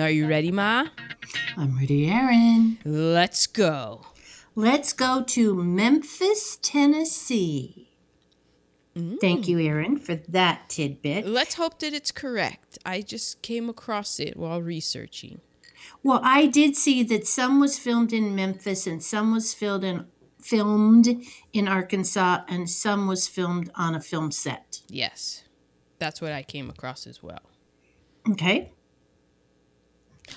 Are you ready, Ma? I'm ready, Aaron. Let's go. Let's go to Memphis, Tennessee. Mm. Thank you, Aaron, for that tidbit. Let's hope that it's correct. I just came across it while researching. Well, I did see that some was filmed in Memphis and some was filmed in filmed in Arkansas and some was filmed on a film set. Yes, that's what I came across as well. Okay.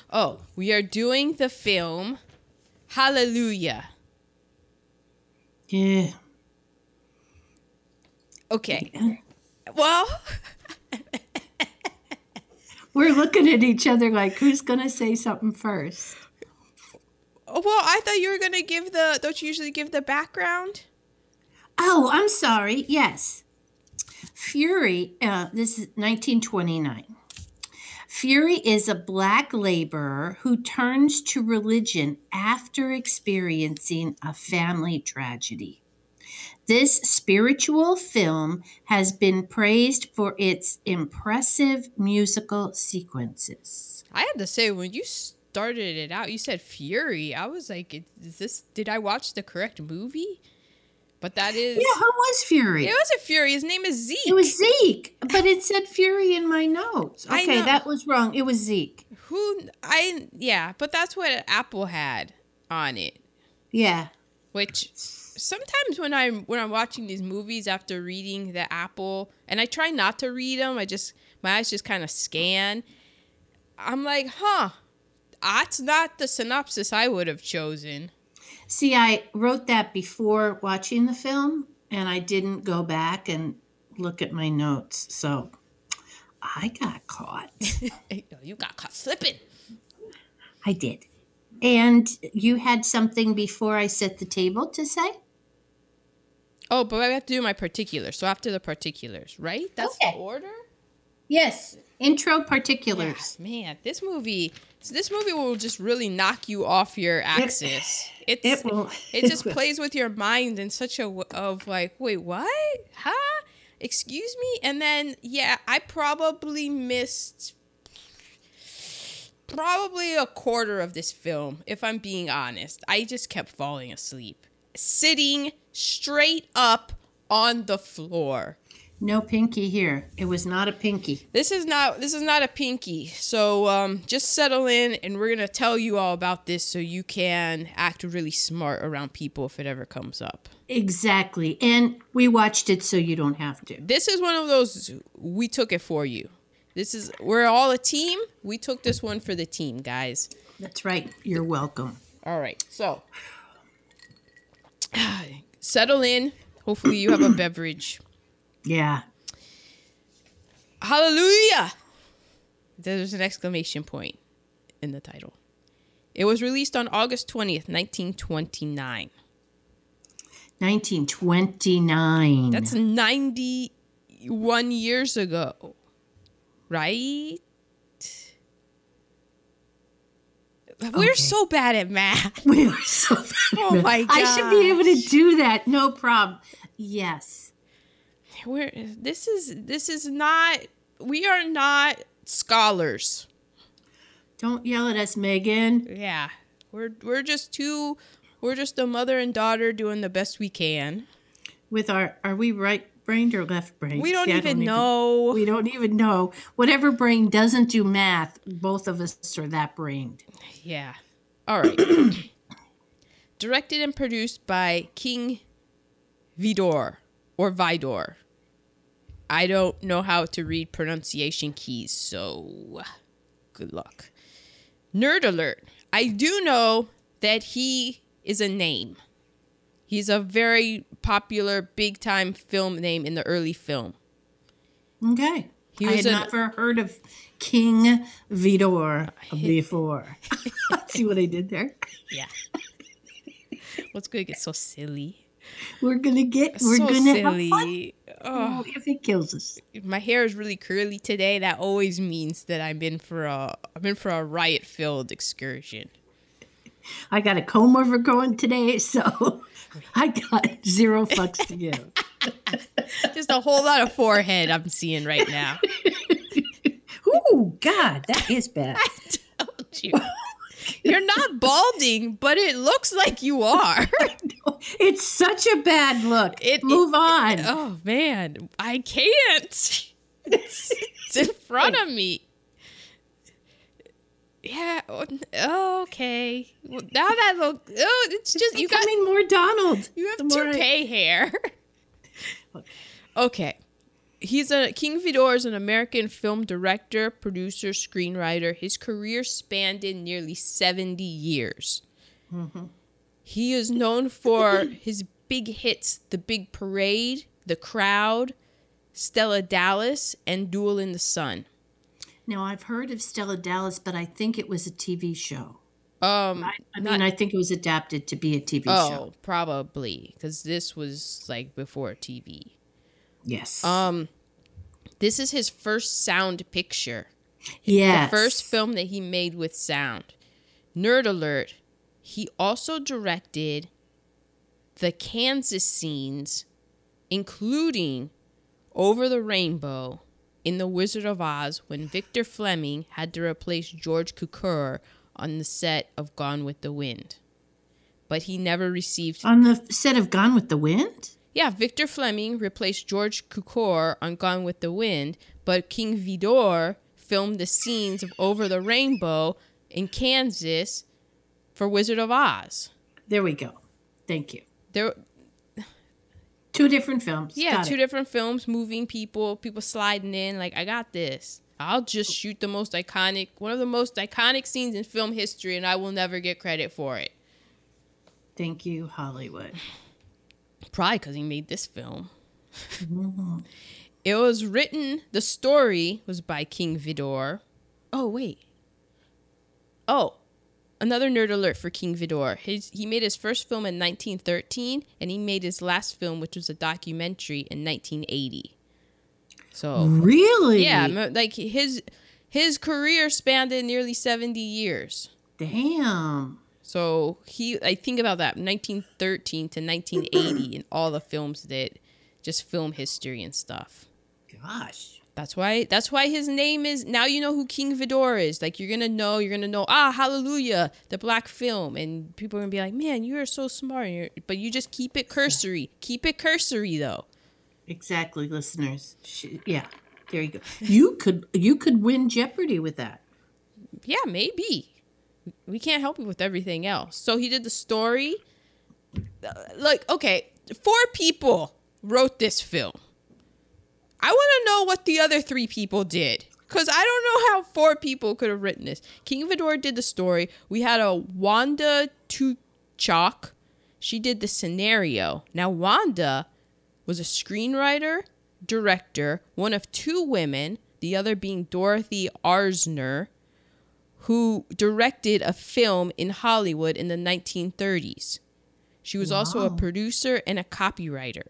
Oh, we are doing the film Hallelujah. Yeah. Okay. Well, We're looking at each other like who's going to say something first? well, I thought you were gonna give the. Don't you usually give the background? Oh, I'm sorry. Yes. Fury, uh, this is 1929. Fury is a black laborer who turns to religion after experiencing a family tragedy. This spiritual film has been praised for its impressive musical sequences. I had to say when you started it out, you said Fury. I was like, is this? Did I watch the correct movie? But that is. Yeah, who was Fury? It wasn't Fury. His name is Zeke. It was Zeke, but it said Fury in my notes. Okay, that was wrong. It was Zeke. Who I yeah, but that's what Apple had on it. Yeah. Which sometimes when I'm when I'm watching these movies after reading the Apple, and I try not to read them, I just my eyes just kind of scan. I'm like, huh, that's not the synopsis I would have chosen. See, I wrote that before watching the film, and I didn't go back and look at my notes. So I got caught. you got caught slipping. I did. And you had something before I set the table to say? Oh, but I have to do my particulars. So after the particulars, right? That's Okay. the order. Yes. Intro particulars. Man, this movie, this movie will just really knock you off your axis. It's It will. it just will. plays with your mind in such a w- of like, wait, what? Huh? Excuse me? And then yeah, I probably missed probably a quarter of this film if I'm being honest. I just kept falling asleep, sitting straight up on the floor. No pinky here. It was not a pinky. This is not this is not a pinky. So um, just settle in, and we're gonna tell you all about this so you can act really smart around people if it ever comes up. Exactly. And we watched it so you don't have to. This is one of those we took it for you. This is we're all a team. We took this one for the team, guys. That's right. You're welcome. All right, so settle in. Hopefully, you have a beverage. Yeah. Hallelujah! There's an exclamation point in the title. It was released on August 20th, 1929. 1929. That's 91 years ago. Right? We're so bad at math. We are so bad. Oh my god! I should be able to do that. No problem. Yes. We're this is this is not we are not scholars. Don't yell at us, Megan. Yeah. We're we're just two we're just a mother and daughter doing the best we can. With our, are we right brained or left brained? We don't See, I even know. we don't even know. Whatever brain doesn't do math, both of us are that brained. Yeah. All right. Directed and produced by King Vidor or Vidor. I don't know how to read pronunciation keys, so good luck. Nerd alert. I do know that he is a name. He's a very popular, big time film name in the early film. Okay. He I had an- never heard of King Vidor uh, before. See what I did there? Yeah. What's going to get so silly? We're gonna get. We're so gonna have fun. silly. Oh. Oh, if it kills us. my hair is really curly today, that always means that I'm in for a I'm in for a riot filled excursion. I got a comb over going today, so I got zero fucks to give. Just a whole lot of forehead I'm seeing right now. Ooh, God, that is bad. I told you. You're not balding, but it looks like you are. It's such a bad look. It- Move on. Oh man, I can't. It's, it's in front of me. Yeah. oh, Okay. Well, now that look. Oh, it's just you got becoming more Donald. you have more I- hair. okay. He's a King Vidor is an American film director, producer, screenwriter. His career spanned in nearly 70 years. He is known for his big hits The Big Parade, The Crowd, Stella Dallas, and Duel in the Sun. Now I've heard of Stella Dallas, but I think it was a TV show. Um, I, I mean, I think it was adapted to be a TV oh, show. probably because this was like before TV. Yes. Um, this is his first sound picture. yes. The first film that he made with sound. Nerd alert. He also directed the Kansas scenes, including Over the Rainbow in The Wizard of Oz when Victor Fleming had to replace George Cukor on the set of Gone with the Wind. But he never received on the set of Gone with the Wind. Yeah, Victor Fleming replaced George Cukor on Gone with the Wind, but King Vidor filmed the scenes of Over the Rainbow in Kansas for Wizard of Oz. There we go. Thank you. There, Two different films. yeah, Got two it. different films, moving people, people sliding in. Like I got this. I'll just shoot the most iconic, one of the most iconic scenes in film history, and I will never get credit for it. Thank you, Hollywood. Probably because he made this film. Mm-hmm. it was written, the story was by King Vidor. Oh, wait. Oh, another nerd alert for King Vidor. His, he made his first film in 1913, and he made his last film, which was a documentary, in 1980. So, Really? yeah, like his his career spanned in nearly 70 years. Damn. So he, I think about that, 1913 to 1980, and all the films that just film history and stuff. Gosh. That's why. That's why his name is. Now you know who King Vidor is. Like you're gonna know. You're gonna know. Ah, Hallelujah, the black film, and people are gonna be like, "Man, you are so smart." and you're- But you just keep it cursory. Keep it cursory though. Exactly, listeners. Yeah. There you go. You could you could win Jeopardy with that. Yeah, maybe. We can't help you with everything else. So he did the story. Like, okay, four people wrote this film. I want to know what the other three people did. Because I don't know how four people could have written this. King Vidor did the story. We had a Wanda Tuchock. She did the scenario. Now, Wanda was a screenwriter, director, one of two women, the other being Dorothy Arzner, who directed a film in Hollywood in the 1930s. She was also a producer and a copywriter.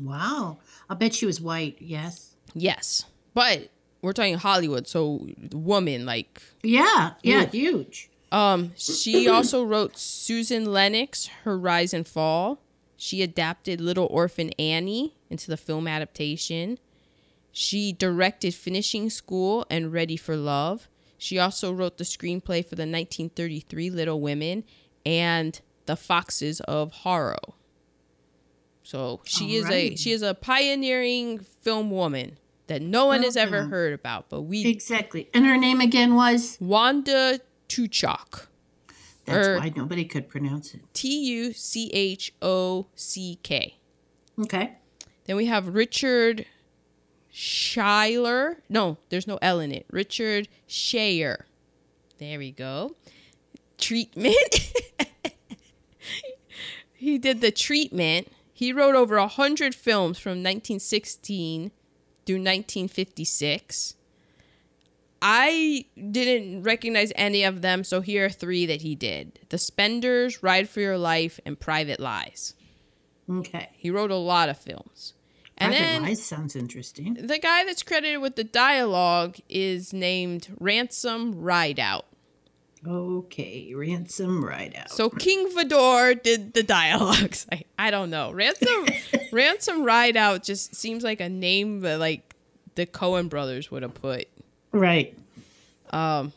Wow. I bet she was white. Yes. Yes, but we're talking Hollywood, so woman like Yeah. Yeah. Ooh. Huge. um she also wrote Susan Lennox Her Rise and Fall. She adapted Little Orphan Annie into the film adaptation. She directed Finishing School and Ready for Love. She also wrote the screenplay for the 1933 Little Women and The Foxes of Harrow. So she is a she is a pioneering film woman that no one has ever heard about, but we Exactly. And her name again was. Wanda Tuchock. That's why nobody could pronounce it. T U C H O C K. Okay. Then we have Richard Schuyler. No, there's no L in it. Richard Schayer. There we go. Treatment. he did the treatment. He wrote over a hundred films from 1916 through 1956. I didn't recognize any of them, so here are three that he did: The Spenders, Ride for Your Life, and Private Lies. Okay. He wrote a lot of films. And Private then Lies sounds interesting. the guy that's credited with the dialogue is named Ransom Rideout. Okay. Ransom Rideout. So King Vidor did the dialogues. I, I don't know. Ransom Ransom Rideout just seems like a name that like the Coen brothers would have put. right. Um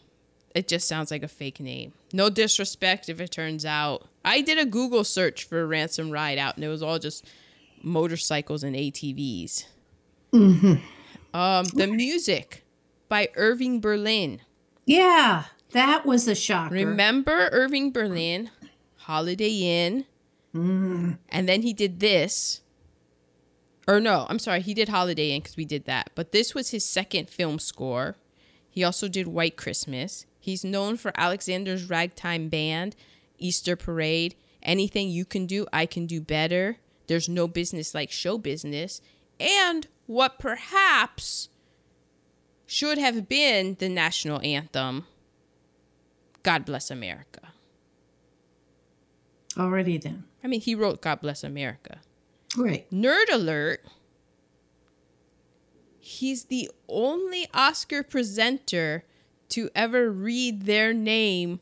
it just sounds like a fake name. No disrespect if it turns out. I did a Google search for Ransom Rideout and it was all just motorcycles and ATVs. Mm-hmm. Um, the music by Irving Berlin. Yeah, that was a shocker. Remember Irving Berlin, Holiday Inn, Mm. and then he did this. Or no, I'm sorry, he did Holiday Inn because we did that. But this was his second film score. He also did White Christmas. He's known for Alexander's Ragtime Band, Easter Parade, Anything You Can Do, I Can Do Better. There's no business like show business. And what perhaps should have been the national anthem, God Bless America. Already then. I mean, he wrote God Bless America. Right. Nerd alert. He's the only Oscar presenter to ever read their name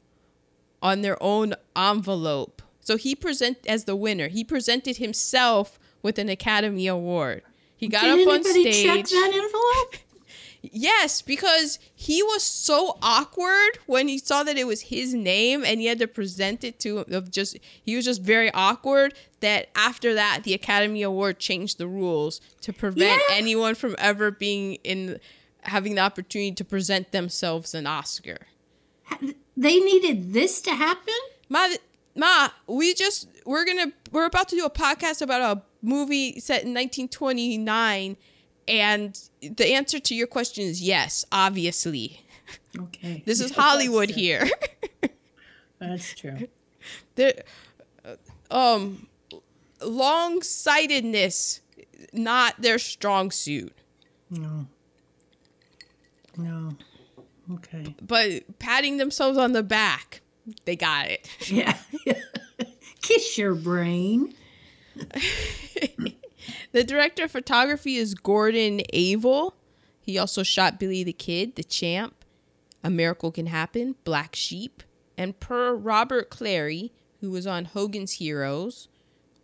on their own envelope. So he present as the winner. He presented himself with an Academy Award. He got Did up on stage. check that envelope? Yes, because he was so awkward when he saw that it was his name and he had to present it to of just he was just very awkward that after that the Academy Award changed the rules to prevent Yeah. anyone from ever being in having the opportunity to present themselves an Oscar. They needed this to happen? Ma, ma, we just we're gonna we're about to do a podcast about a movie set in 1929, and the answer to your question is yes, obviously. Okay. This is Hollywood that's here. That's true. the um long sightedness not their strong suit. No. No. Okay. But patting themselves on the back, they got it. Yeah. Kiss your brain. The director of photography is Gordon Avil. He also shot Billy the Kid, The Champ, A Miracle Can Happen, Black Sheep, and per Robert Clary, who was on Hogan's Heroes,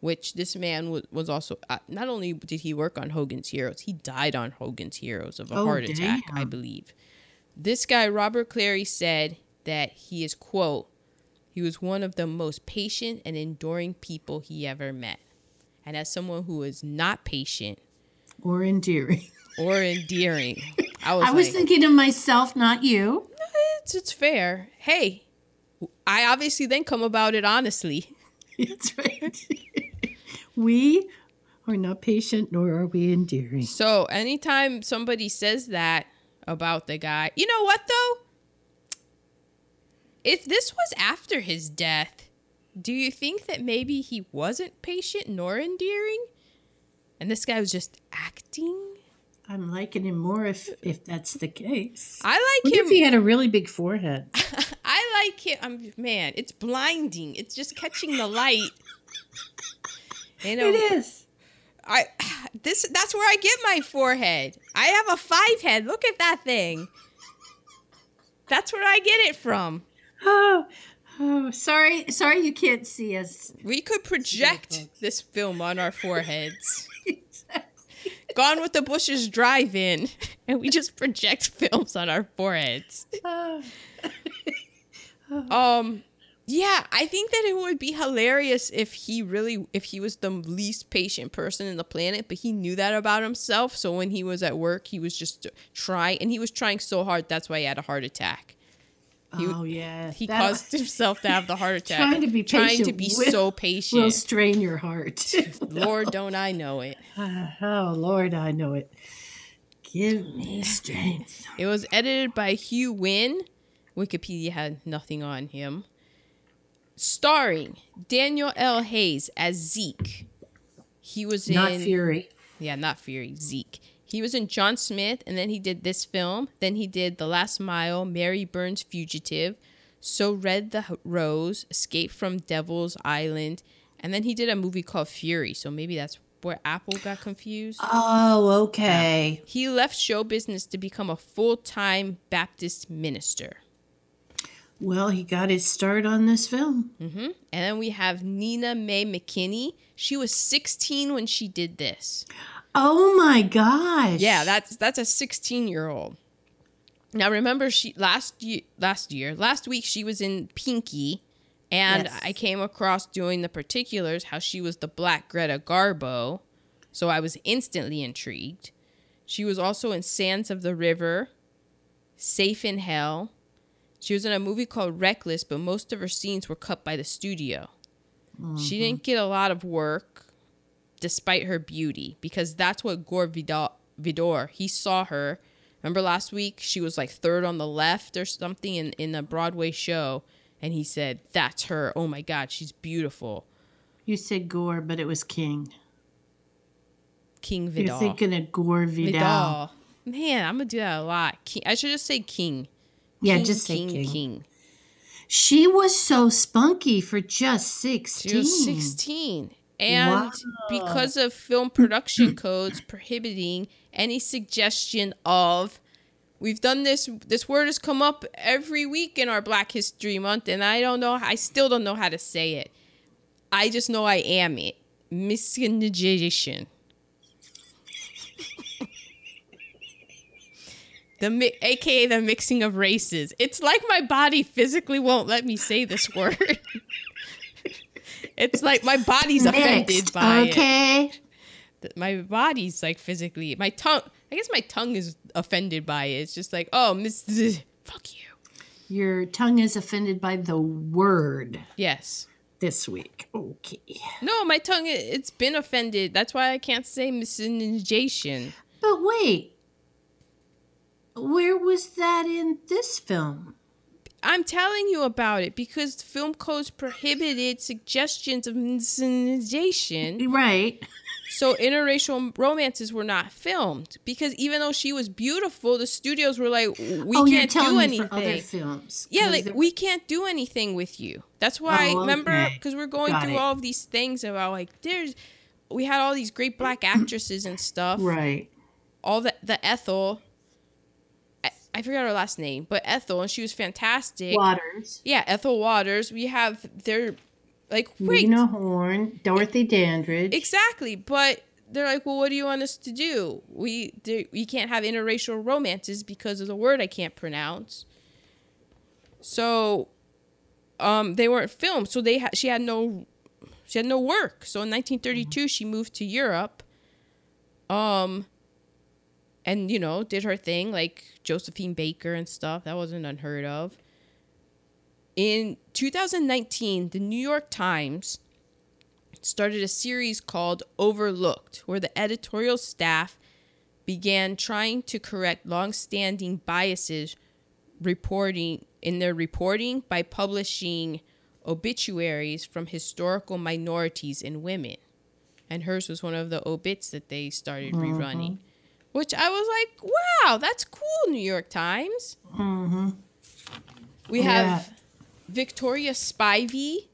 which this man was, was also, uh, not only did he work on Hogan's Heroes, he died on Hogan's Heroes of a Oh, heart attack, I believe. This guy, Robert Clary, said that he is, quote, he was one of the most patient and enduring people he ever met. And as someone who is not patient Or endearing. or endearing, I was, I was like, thinking of myself, not you. it's, it's fair. Hey, I obviously then come about it honestly. That's right. we are not patient, nor are we endearing. So anytime somebody says that about the guy, you know what though? If this was after his death, do you think that maybe he wasn't patient nor endearing? And this guy was just acting? I'm liking him more if if that's the case. I like What him. if he had a really big forehead? I like him. I'm, man, it's blinding. It's just catching the light. You know, It is. I this that's where I get my forehead. I have a five head. Look at that thing. That's where I get it from. Oh, oh, sorry, sorry, you can't see us. We could project this film on our foreheads. Gone with the Bushes drive in, and we just project films on our foreheads. Oh, Um yeah, I think that it would be hilarious if he really if he was the least patient person in the planet, but he knew that about himself. So when he was at work, he was just trying and he was trying so hard that's why he had a heart attack. He- oh yeah. He That caused himself to have the heart attack. Trying to be patient. trying to be will- so patient will strain your heart. Lord, don't I know it. Uh, oh Lord, I know it. Give me strength. It was edited by Hugh Wynn. Wikipedia had nothing on him. Starring Daniel L. Haynes as Zeke. He was in Not Fury. Yeah, not Fury, Zeke. He was in John Smith, and then he did this film. Then he did The Last Mile, Mary Burns Fugitive, So Red the Rose, Escape from Devil's Island, and then he did a movie called Fury. So maybe that's where Apple got confused. Oh, okay. He left show business to become a full time Baptist minister. Well, he got his start on this film. hmm And then we have Nina Mae McKinney. She was 16 when she did this. Oh my gosh. Yeah, that's that's a 16 year old. Now remember she last year last year last week she was in Pinky and Yes. I came across doing the particulars how she was the black Greta Garbo. So I was instantly intrigued. She was also in Sands of the River, Safe in Hell. She was in a movie called Reckless, but most of her scenes were cut by the studio. She mm-hmm. didn't get a lot of work despite her beauty because that's what Gore Vidal, Vidor, he saw her. Remember last week she was like third on the left or something in, in a Broadway show and he said, "That's her. Oh my god, she's beautiful." You said Gore, but it was King. King Vidor. You're thinking of Gore Vidal. Vidal. Man, I'm to do that a lot. King, I should just say King. Yeah, King, just say King, King. King. She was so spunky for just 16. She was 16. And Wow. because of film production codes prohibiting any suggestion of we've done this this word has come up every week in our Black History Month and I don't know I still don't know how to say it. I just know I am it. Miscegenation. The mi- aka the mixing of races. It's like my body physically won't let me say this word. It's like my body's offended Mixed, by it okay? th- my body's like physically my tongue i guess my tongue is offended by it it's just like oh miss fuck you Your tongue is offended by the word yes this week. Okay. no my tongue it's been offended that's why i can't say miscegenation But wait. Where was that in this film? I'm telling you about it because film codes prohibited suggestions of miscegenation Right. so interracial romances were not filmed because even though she was beautiful the studios were like we oh, can't do anything other films. Yeah, like we can't do anything with you. That's why Oh, remember because we're going Got through it. all of these things about like there's we had all these great black actresses and stuff. Right. All the the Ethel. I, forgot her last name, but Ethel, and she was fantastic. Waters. Yeah, Ethel Waters. We have their like wait Lena Horne, Dorothy Dandridge. exactly, but they're like, well, what do you want us to do? We there, we can't have interracial romances because of the word I can't pronounce. So, um, they weren't filmed. So they had she had no she had no work. So in 1932, she moved to Europe. Um. And you know, did her thing like Josephine Baker and stuff. That wasn't unheard of. In 2019, the New York Times started a series called Overlooked, where the editorial staff began trying to correct long-standing biases reporting in their reporting by publishing obituaries from historical minorities and women. And hers was one of the obits that they started mm-hmm. rerunning. Which I was like, wow, that's cool, New York Times. Mm-hmm. We Yeah. have Victoria Spivey.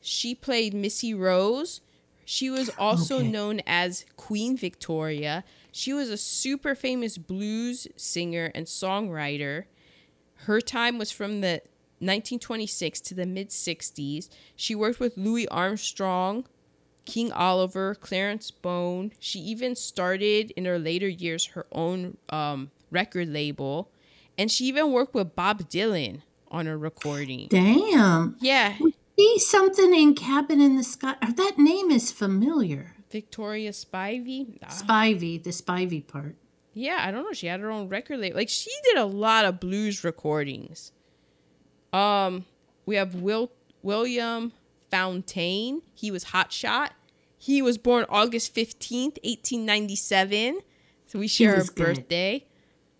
She played Missy Rose. She was also Okay. known as Queen Victoria. She was a super famous blues singer and songwriter. Her time was from the 1926 to the mid 60s. She worked with Louis Armstrong, King Oliver, Clarence Bone. She even started in her later years her own um, record label. And she even worked with Bob Dylan on a recording. Damn. Yeah, See something in Cabin in the Sky. That name is familiar. Victoria Spivey. Nah. Spivey, the Spivey part. Yeah, I don't know. She had her own record label. Like she did a lot of blues recordings. Um, we have Will William Fountain. He was Hot Shot. He was born August fifteenth, eighteen ninety seven. So we share a birthday.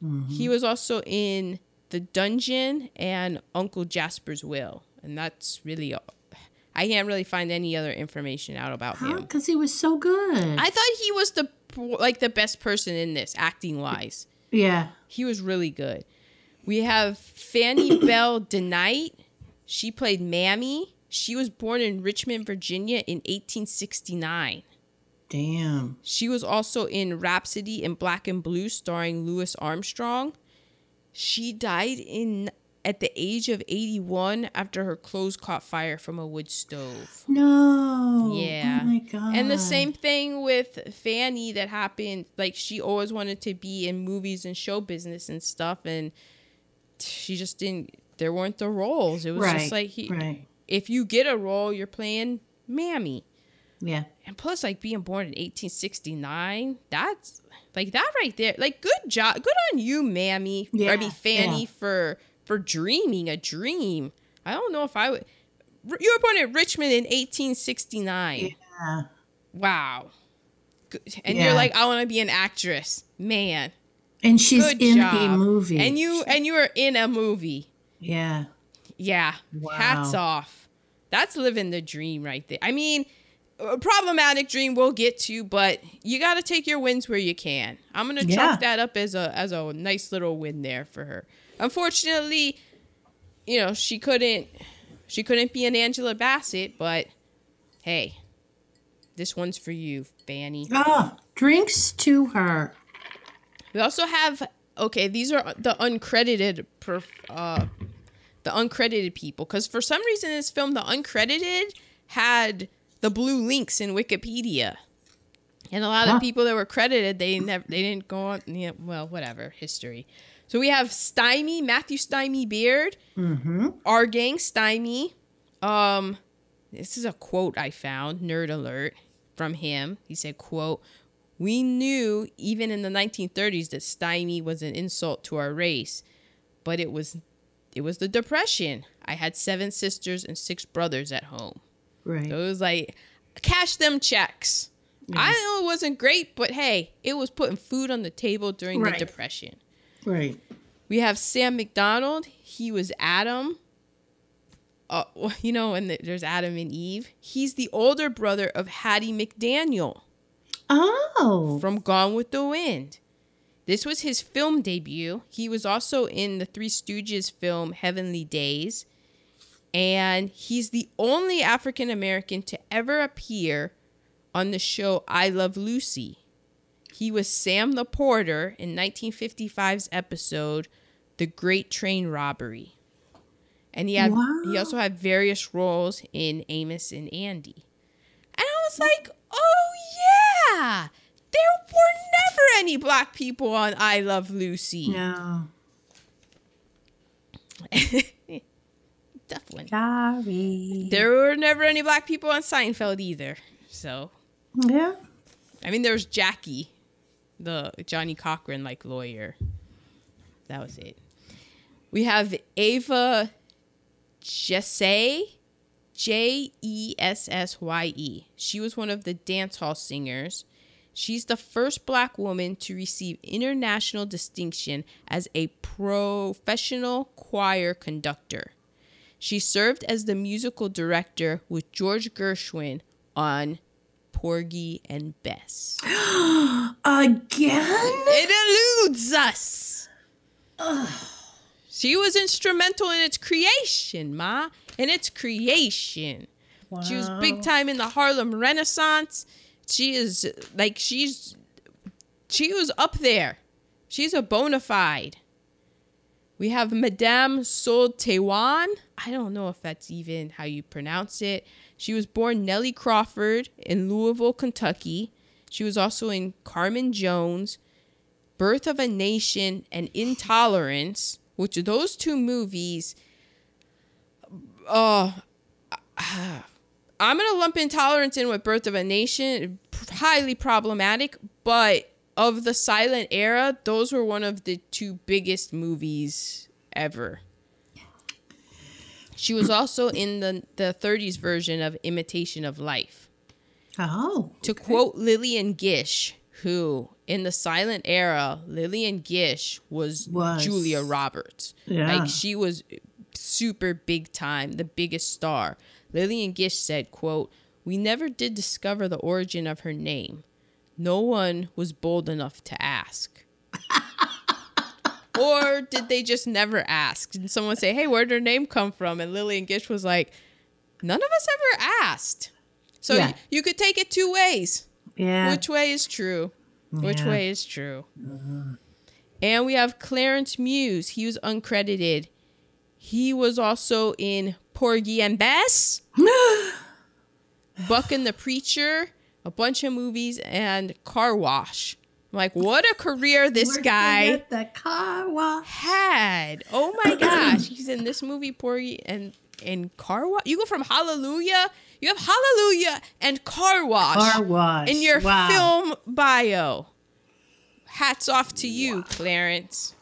Mm-hmm. He was also in The Dungeon and Uncle Jasper's Will, and that's really. all. I can't really find any other information out about him. Because he was so good. I thought he was the like the best person in this acting wise. yeah. He was really good. We have Fanny Belle DeKnight. She played Mammy. She was born in Richmond, Virginia in 1869. Damn. She was also in Rhapsody in Black and Blue starring Louis Armstrong. She died in at the age of 81 after her clothes caught fire from a wood stove. No. Yeah. Oh my god. And the same thing with Fanny that happened. Like she always wanted to be in movies and show business and stuff, and she just didn't. There weren't the roles. It was right. just like he. right. If you get a role, you're playing Mammy. Yeah. And plus, like being born in 1869, that's like that right there. Like, good job, good on you, Mammy. I Yeah, mean, Fanny yeah. for for dreaming a dream. I don't know if I would. You were born in Richmond in 1869. Yeah. Wow. And you're like, I want to be an actress, man. And she's Good in job. a movie. And you and you are in a movie. Yeah. Yeah. Wow. Hats off. That's living the dream right there. I mean, a problematic dream we'll get to, but you got to take your wins where you can. I'm going to Yeah. chalk that up as a as a nice little win there for her. Unfortunately, you know, she couldn't she couldn't be an Angela Bassett, but hey, this one's for you, Fanny. Oh, drinks to her. We also have okay. These are the uncredited, perf, uh, the uncredited people. Because for some reason, this film, the uncredited had the blue links in Wikipedia, and a lot Huh. of people that were credited, they never, they didn't go on. Yeah, well, whatever history. So we have Stymie, Matthew Stymie Beard, Mm-hmm. our gang Stymie. Um, this is a quote I found, nerd alert, from him. He said, quote, we knew even in the 1930s that stymie was an insult to our race, but it was it was the depression. I had seven sisters and six brothers at home. Right. So it was like cash them checks. I know it wasn't great, but hey, it was putting food on the table during Right. the depression. Right. We have Sam McDonald. He was Adam. Uh, you know, and there's Adam and Eve. He's the older brother of Hattie McDaniel Oh. from Gone with the Wind. This was his film debut. He was also in the Three Stooges film Heavenly Days. And he's the only African American to ever appear on the show I Love Lucy. He was Sam the Porter in 1955's episode The Great Train Robbery. And he had he also had various roles in Amos and Andy. And I was like, "Oh yeah. There were never any black people on I Love Lucy." No. Tough one. Sorry. There were never any black people on Seinfeld either. So, Yeah. I mean, there was Jackie, the Johnnie Cochran like lawyer. That was it. We have Ava Jessye, J E S S Y E. She was one of the dance hall singers. She's the first black woman to receive international distinction as a professional choir conductor. She served as the musical director with George Gershwin on Porgy and Bess. Again? It eludes us. She was instrumental in its creation, Ma. In its creation. She was big time in the Harlem Renaissance. She is like she's she was up there. She's a bona fide. We have Madame Sul-Te-Wan. I don't know if that's even how you pronounce it. She was born Nellie Crawford in Louisville, Kentucky. She was also in Carmen Jones, Birth of a Nation, and Intolerance, which those two movies. Uh, I'm gonna lump Intolerance in with Birth of a Nation. Highly problematic, but of the silent era, those were one of the two biggest movies ever. She was also in the the 30s version of Imitation of Life. Oh. To quote Lillian Gish, who in the silent era, Lillian Gish was, Was. Julia Roberts. Yeah. Like she was super big time, the biggest star. Lillian Gish said, quote, We never did discover the origin of her name. No one was bold enough to ask. or did they just never ask? Did someone say, Hey, where'd her name come from? And Lillian Gish was like, None of us ever asked. So Yeah. y- you could take it two ways. Yeah. Which way is true? Which way is true? Mm-hmm. And we have Clarence Muse. He was uncredited. He was also in Porgy and Bess, Buck and the Preacher, a bunch of movies, and Car Wash. I'm like, what a career this Working guy the car wash. had. Oh my gosh, he's in this movie, Porgy, and in Car Wash. You go from Hallelujah, you have Hallelujah and Car Wash Car wash. in your wow. film bio. Hats off to you, Clarence.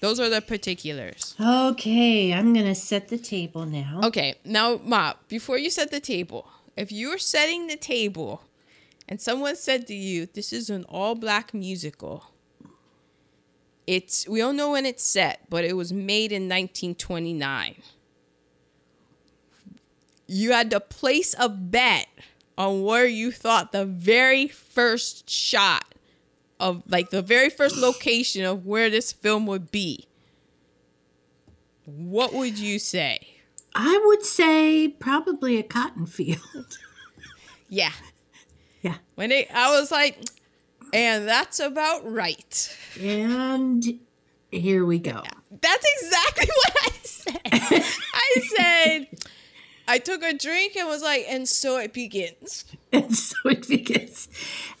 Those are the particulars. Okay, I'm gonna set the table now. Okay, now, Ma, before you set the table, if you're setting the table and someone said to you, this is an all black musical, it's, we don't know when it's set, but it was made in 1929. You had to place a bet on where you thought the very first shot of, like, the very first location of where this film would be. What would you say? I would say probably a cotton field. Yeah. Yeah. When it, I was like, and that's about right. and here we go. That's exactly what I said. I said, I took a drink and was like, and so it begins. And so it begins.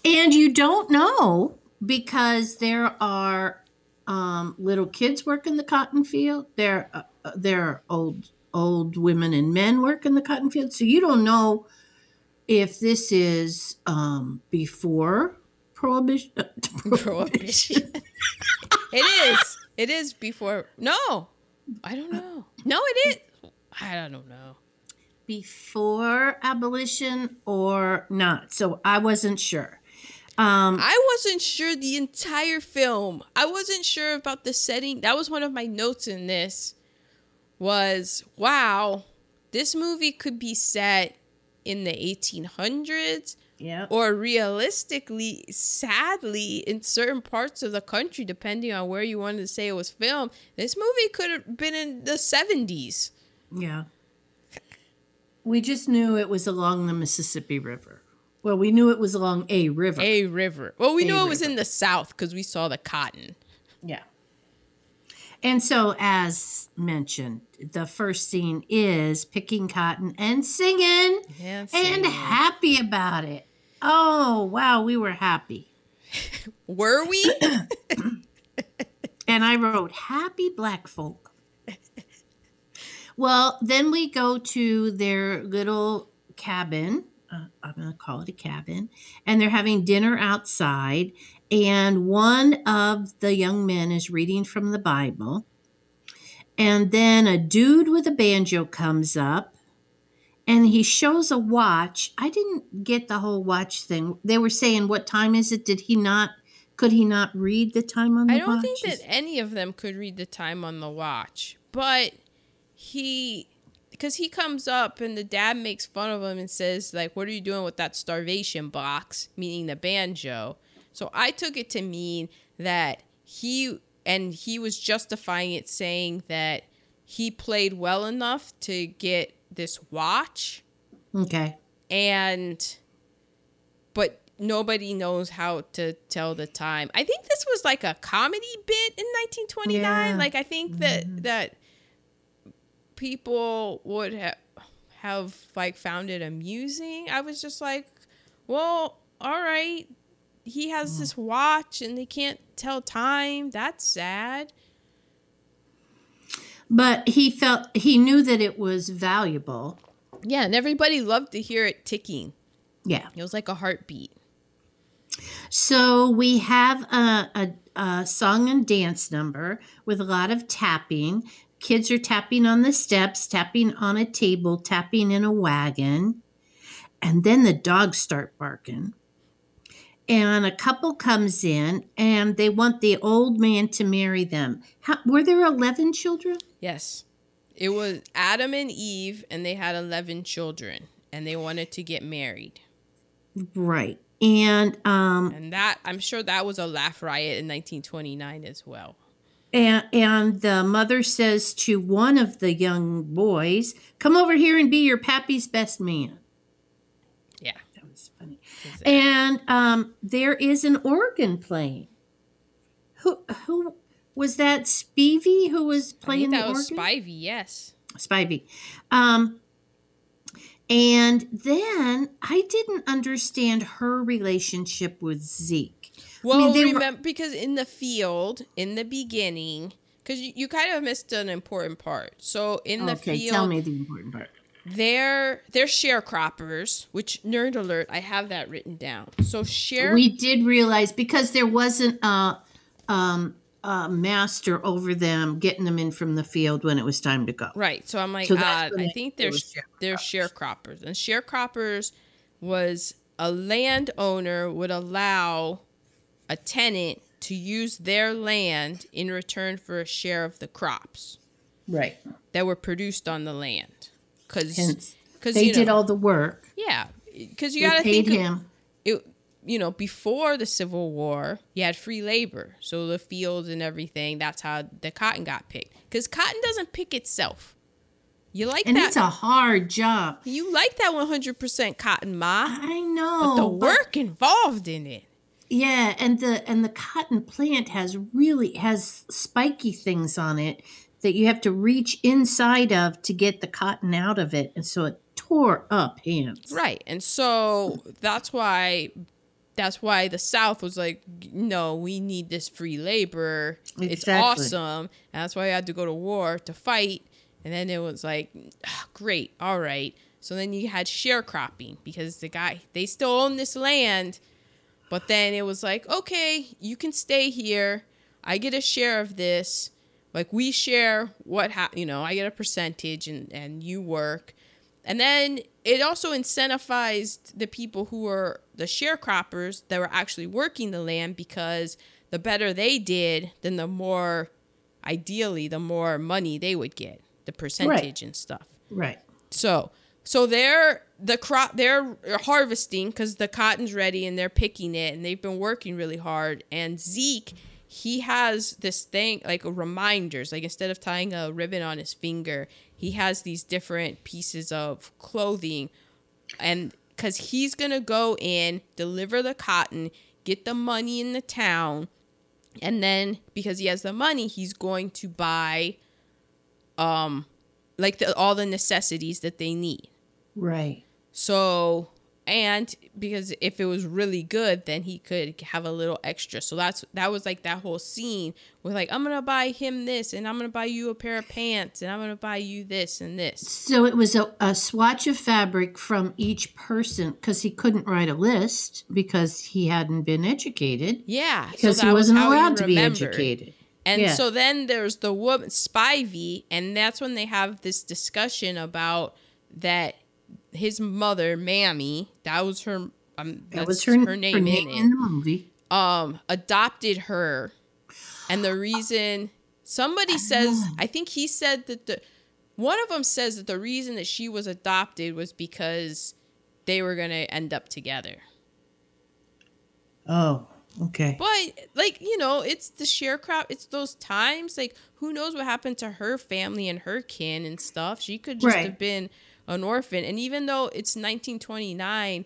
And you don't know because there are um, little kids work in the cotton field. There, uh, uh, there are old old women and men work in the cotton field. So you don't know if this is um, before prohibition. Prohibition. it is. It is before. No, I don't know. No, it is. I don't know. before abolition or not. So I wasn't sure. Um, I wasn't sure the entire film. I wasn't sure about the setting. That was one of my notes in this. Was wow, this movie could be set in the 1800s yeah. or realistically, sadly, in certain parts of the country, depending on where you wanted to say it was filmed, this movie could have been in the 70s. Yeah. We just knew it was along the Mississippi River. Well, we knew it was along a river. A river. Well, we A know it was in the South because we saw the cotton. Yeah. And so, as mentioned, the first scene is picking cotton and singing Yeah, and happy about it. Oh, wow, we were happy. Were we? And I wrote, Happy Black Folk. well, then we go to their little cabin. Uh, I'm going to call it a cabin. And they're having dinner outside. And one of the young men is reading from the Bible. And then a dude with a banjo comes up and he shows a watch. I didn't get the whole watch thing. They were saying, What time is it? Did he not? Could he not read the time on the watch? I don't think that any of them could read the time on the watch, but he because he comes up and the dad makes fun of him and says like what are you doing with that starvation box meaning the banjo so i took it to mean that he and he was justifying it saying that he played well enough to get this watch Okay. and but nobody knows how to tell the time. I think this was like a comedy bit in 1929. Yeah. Like I think that mm-hmm. that people would have have like found it amusing. I was just like, well, all right. He has mm. this watch and they can't tell time. That's sad. But he felt he knew that it was valuable. Yeah, and everybody loved to hear it ticking. Yeah. It was like a heartbeat. So we have a, a, a song and dance number with a lot of tapping. Kids are tapping on the steps, tapping on a table, tapping in a wagon. And then the dogs start barking. And a couple comes in and they want the old man to marry them. How, were there 11 children? Yes. It was Adam and Eve, and they had 11 children, and they wanted to get married. Right. And um, And that, I'm sure that was a laugh riot in 1929 as well. And, and the mother says to one of the young boys, Come over here and be your pappy's best man. Yeah. That was funny. And um, there is an organ playing. Who who was that? Spivey who was playing that was organ. Spivey, yes. Spivey. Um, And then I didn't understand her relationship with Zeke. Well, they were- remember because in the field in the beginning, because you, you kind of missed an important part. So in the okay, field, tell me the important part. they're they're sharecroppers. Which nerd alert, I have that written down. So share We did realize because there wasn't a, um, a master over them getting them in from the field when it was time to go. right. So I'm like, So when I think they they're were sh- they're sharecroppers, and sharecroppers was a landowner would allow a tenant to use their land in return for a share of the crops. Right. that were produced on the land because because they you did all the work. yeah because you got to think him. it you know before the civil war you had free labor so the fields and everything that's how the cotton got picked because cotton doesn't pick itself you like And that And it's a hard job. you like that 100% cotton ma I know. the but- work involved in it Yeah, and the and the cotton plant has really has spiky things on it that you have to reach inside of to get the cotton out of it, and so it tore up hands. Right. And so that's why that's why the South was like, no, we need this free labor. It's Exactly. awesome. And that's why I had to go to war to fight. And then it was like, ah, great, all right. So then you had sharecropping because the guy they still own this land, but then it was like, okay, you can stay here. I get a share of this. Like we share what ha- you know, I get a percentage and and you work. And then it also incentivized the people who were the sharecroppers that were actually working the land because the better they did, then the more, ideally, the more money they would get, the percentage and stuff. Right. So, so they're the crop they're harvesting because the cotton's ready and they're picking it and they've been working really hard. And Zeke, he has this thing like reminders. Like instead of tying a ribbon on his finger, he has these different pieces of clothing, and because he's gonna go in, deliver the cotton, get the money in the town, and then because he has the money, he's going to buy, um, like the, all the necessities that they need. Right. So, and because if it was really good, then he could have a little extra. So that's that was like that whole scene with like I'm gonna buy him this, and I'm gonna buy you a pair of pants, and I'm gonna buy you this and this. So it was a, a swatch of fabric from each person because he couldn't write a list because he hadn't been educated Yeah, so because he was wasn't how allowed to be educated. And Yeah. so then there's the woman Spivey, and that's when they have this discussion about that his mother, Mammy, that was her. Um, That was her, her name, her in name it. in the movie. um adopted her and the reason somebody says i think he said that the one of them says that the reason that she was adopted was because they were going to end up together Oh, okay. but like you know it's the sharecrop it's those times like who knows what happened to her family and her kin and stuff she could just Right. have been an orphan. And even though it's 1929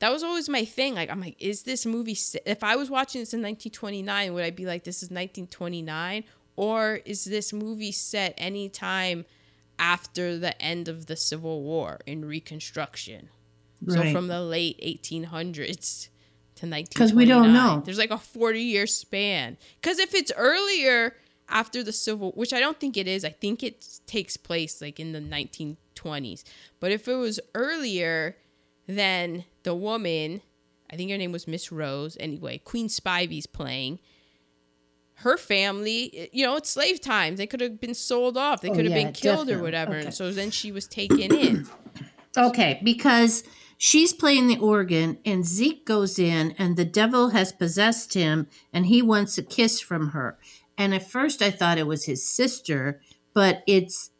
that was always my thing. Like i'm like is this movie if i was watching this in 1929 would i be like this is 1929 or is this movie set anytime after the end of the civil war in reconstruction? So from the late 1800s to 1929 'Cause we don't know. there's like a 40 year span. Because if it's earlier after the civil which i don't think it is i think it takes place like in the 1920s but if it was earlier then the woman i think her name was miss rose anyway queen spivey's playing her family you know it's slave times. They could have been sold off. They Oh, could have yeah, been killed or whatever. Okay. and so then she was taken in. Okay, because she's playing the organ and Zeke goes in and the devil has possessed him and he wants a kiss from her. And at first I thought it was his sister, but it's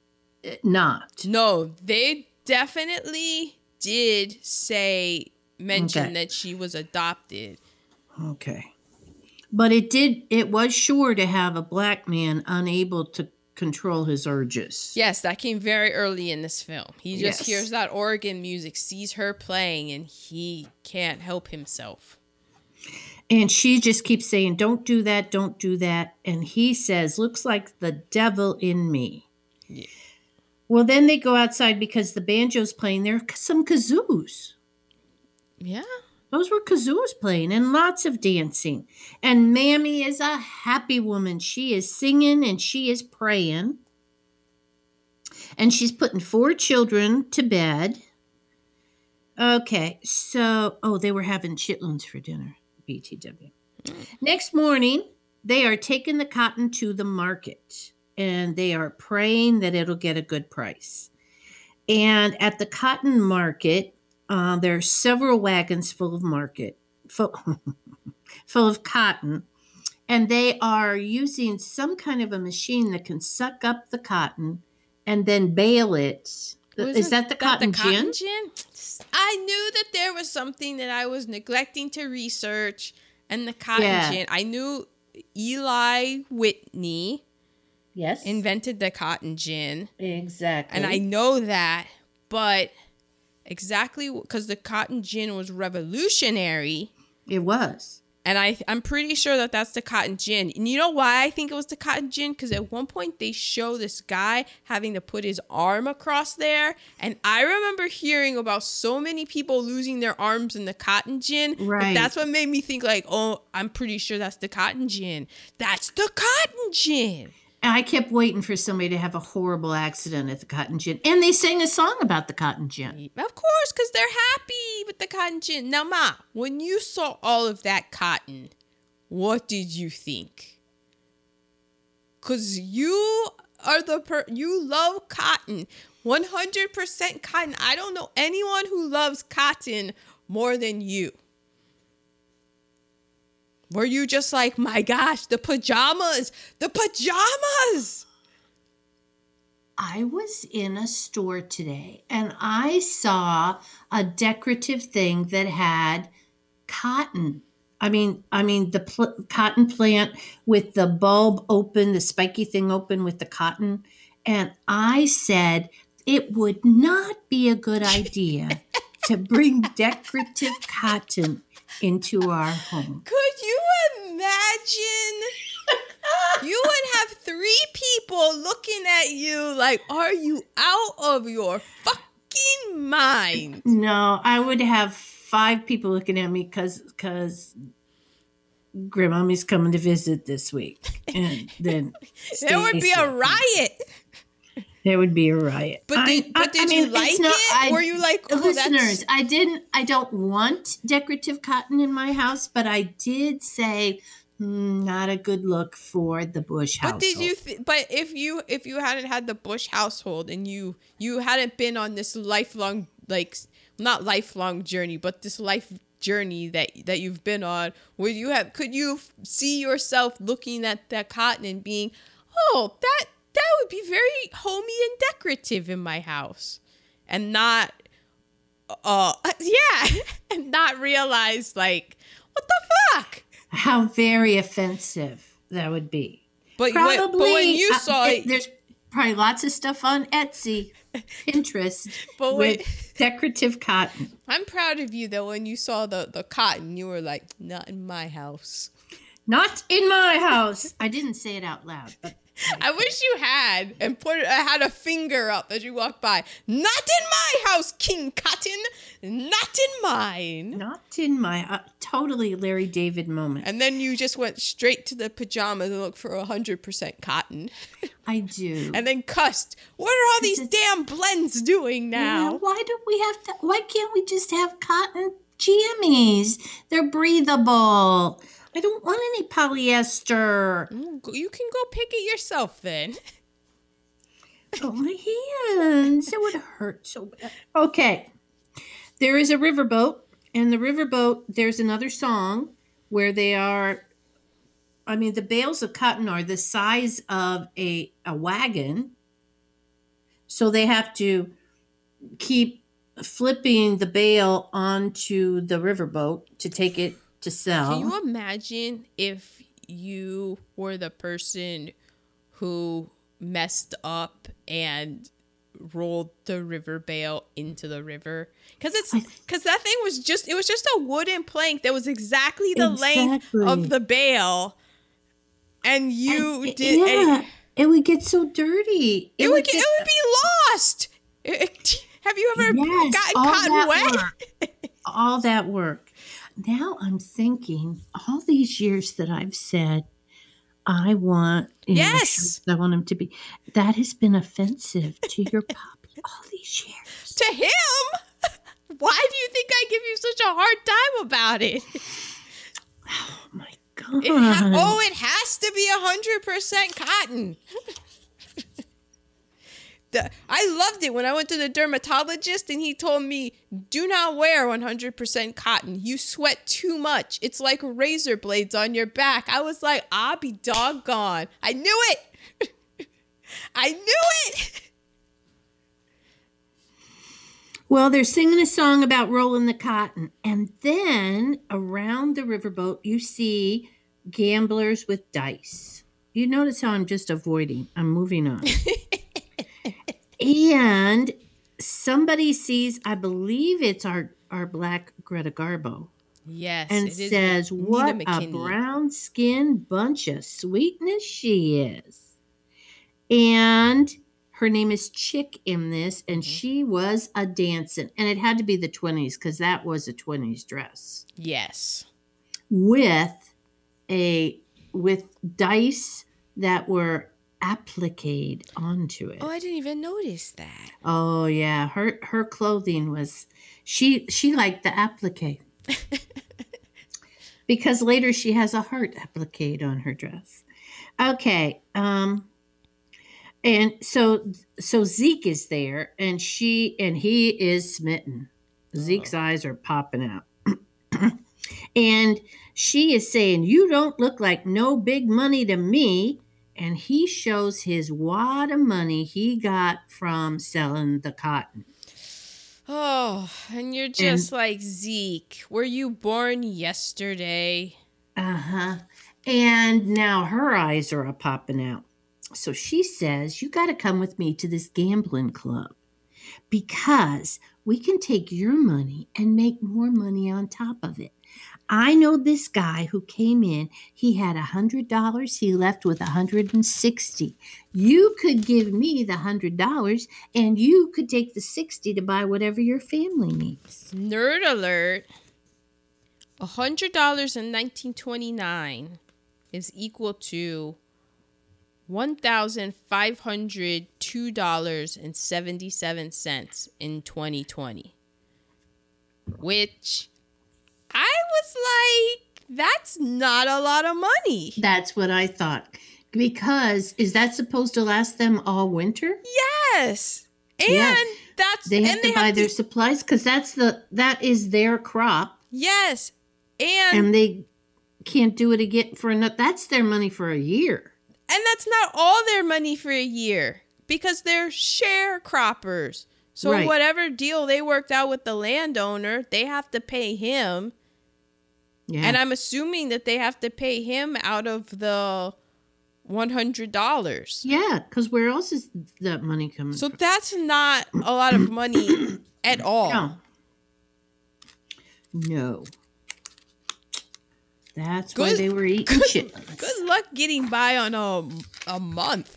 uh, not. No, they definitely did say mention Okay. that she was adopted. Okay. But it did it was sure to have a black man unable to control his urges. Yes, that came very early in this film. He just Yes. hears that organ music, sees her playing, and he can't help himself. And she just keeps saying, Don't do that, don't do that. And he says, Looks like the devil in me. Well, then they go outside because the banjo's playing. There are some kazoos. Yeah. Those were kazoos playing and lots of dancing. And Mammy is a happy woman. She is singing and she is praying. And she's putting four children to bed. Okay, so, oh, they were having chitlins for dinner, BTW. Next morning, they are taking the cotton to the market and they are praying that it'll get a good price. And at the cotton market, uh, there are several wagons full of market, full, full of cotton, and they are using some kind of a machine that can suck up the cotton and then bale it. Is Wasn't that the cotton, gin? gin? I knew that there was something that I was neglecting to research, and the cotton Yeah. gin. I knew Eli Whitney Yes, invented the cotton gin, exactly. and I know that, but exactly because the cotton gin was revolutionary. it was. And I, I'm pretty sure that that's the cotton gin. And you know why I think it was the cotton gin? Because at one point they show this guy having to put his arm across there. And I remember hearing about so many people losing their arms in the cotton gin. Right. that's what made me think, like, oh, I'm pretty sure that's the cotton gin. That's the cotton gin. I kept waiting for somebody to have a horrible accident at the cotton gin, and they sang a song about the cotton gin. Of course, because they're happy with the cotton gin. Now, Ma, when you saw all of that cotton, what did you think? Because you are the per you love cotton, 100% cotton. I don't know anyone who loves cotton more than you. Were you just like, my gosh, the pajamas, the pajamas? I was in a store today and I saw a decorative thing that had cotton. I mean, I mean the pl- cotton plant with the bulb open, the spiky thing open with the cotton, and I said it would not be a good idea to bring decorative cotton into our home. Could you imagine? you would have three people looking at you like, are you out of your fucking mind? No, I would have five people looking at me because because grandmommy's coming to visit this week, and then There would be a riot. There would be a riot. But I- did, but I- did I you mean, like not- it? I- Were you like, oh, listeners? that's... I didn't. I don't want decorative cotton in my house, but I did say "Hmm, not a good look for the Bush household. But did you? Th- but if you if you hadn't had the Bush household and you you hadn't been on this lifelong like not lifelong journey, but this life journey that that you've been on, would you have? Could you f- see yourself looking at that cotton and being, oh, that that would be very homey and decorative in my house, and not, uh, yeah, and not realize like, what the fuck? How very offensive that would be. But, Probably. when, but when you uh, saw it- it, there's probably lots of stuff on Etsy, Pinterest But wait- with decorative cotton. I'm proud of you though. When you saw the the cotton, you were like, "Not in my house." Not in my house. I didn't say it out loud, but I wish you had and put I had a finger up as you walked by. Not in my house, King Cotton. Not in mine. not in my uh, totally Larry David moment. And then you just went straight to the pajamas and looked for a hundred percent cotton, I do. and then cussed. What are all these damn blends doing Yeah, now? why do we have to? Why can't we just have cotton jammies? They're breathable. I don't want any polyester. Mm, You can go pick it yourself then. Oh, my hands. It would hurt so bad. Okay. There is a riverboat, and the riverboat, there's another song where they are. I mean, the bales of cotton are the size of a, a wagon. So they have to keep flipping the bale onto the riverboat to take it to sell. Can you imagine if you were the person who messed up and rolled the river bale into the river? Because it's because that thing was just it was just a wooden plank that was exactly the length of the bale, and you And- did. yeah. and- It would get so dirty. It, would get, it would be lost. Have you ever Yes, gotten cotton wet? work. all that work. Now I'm thinking, all these years that I've said, I want, you know, Yes. I want him to be. That has been offensive to your puppy all these years. To him? Why do you think I give you such a hard time about it? Oh my god! It ha- oh, it has to be a hundred percent cotton. the, I loved it when I went to the dermatologist and he told me, "Do not wear one hundred percent cotton. You sweat too much. It's like razor blades on your back." I was like, "I'll be doggone! I knew it. I knew it." Well, they're singing a song about rolling the cotton. And then around the riverboat, you see gamblers with dice. You notice how I'm just avoiding, I'm moving on. and somebody sees, I believe it's our, our black Greta Garbo, Yes, and says, What a brown skinned bunch of sweetness she is. And her name is Chick in this, and Mhm. she was a dancing. And it had to be the 20s because that was a 20s dress Yes. with a with dice that were appliqued onto it. Oh, I didn't even notice that. Oh yeah, her her clothing was she she liked the applique because later she has a heart applique on her dress. Okay, um, and so so Zeke is there, and she and he is smitten. Zeke's eyes are popping out, and she is saying, "You don't look like no big money to me." And he shows his wad of money he got from selling the cotton. Oh, and you're just like Zeke. Were you born yesterday? Uh huh. And now her eyes are a popping out. So she says, You got to come with me to this gambling club because we can take your money and make more money on top of it. I know this guy who came in, he had a hundred dollars, he left with a hundred and sixty. You could give me the hundred dollars and you could take the sixty to buy whatever your family needs. Nerd alert. A hundred dollars in 1929 is equal to one thousand five hundred two dollars and seventy seven cents in 2020, which I was like, that's not a lot of money. That's what I thought. Because is that supposed to last them all winter? Yes, and Yeah. that's They have and to they buy have their to, supplies because that's the that is their crop, yes, and and they can't do it again for another. That's their money for a year. And that's not all their money for a year because they're sharecroppers. So Right. whatever deal they worked out with the landowner, they have to pay him. Yeah, And I'm assuming that they have to pay him out of the $100. yeah, because where else is that money coming? So from? that's not a lot of money at all. no, no. That's why they were eating good- shit. Good luck getting by on a, a month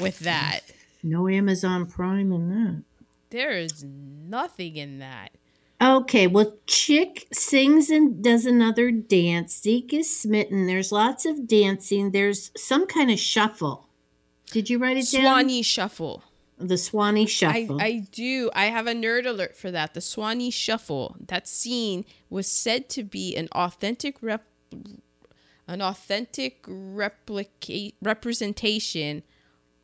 with that. No Amazon Prime in that. There is nothing in that. Okay, well, Chick sings and does another dance. Zeke is smitten. There's lots of dancing. There's some kind of shuffle. Did you write it down? Swanee Shuffle. The Swanee I, shuffle. I do. I have a nerd alert for that. The Swanee Shuffle. That scene was said to be an authentic rep, an authentic replicate representation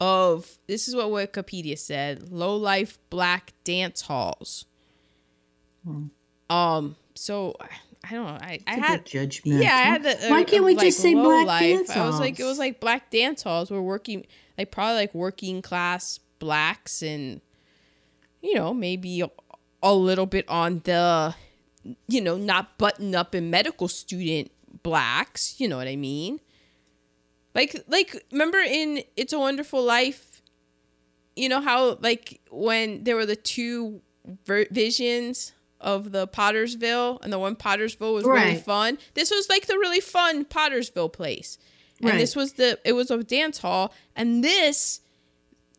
of this is what Wikipedia said: low life black dance halls. Hmm. Um. So I don't know. I, I It's a had bit judgmental. yeah, I had the. Why uh, can't we like, just say black life. dance I was like, it was like black dance halls were working, like probably like working class blacks and, you know, maybe a, a little bit on the, you know, not button up and medical student blacks. You know what I mean? Like, like remember in It's a Wonderful Life, you know how like when there were the two ver- visions of the Pottersville and the one Pottersville was really fun. This was like the really fun Pottersville place. and Right. this was the it was a dance hall, and this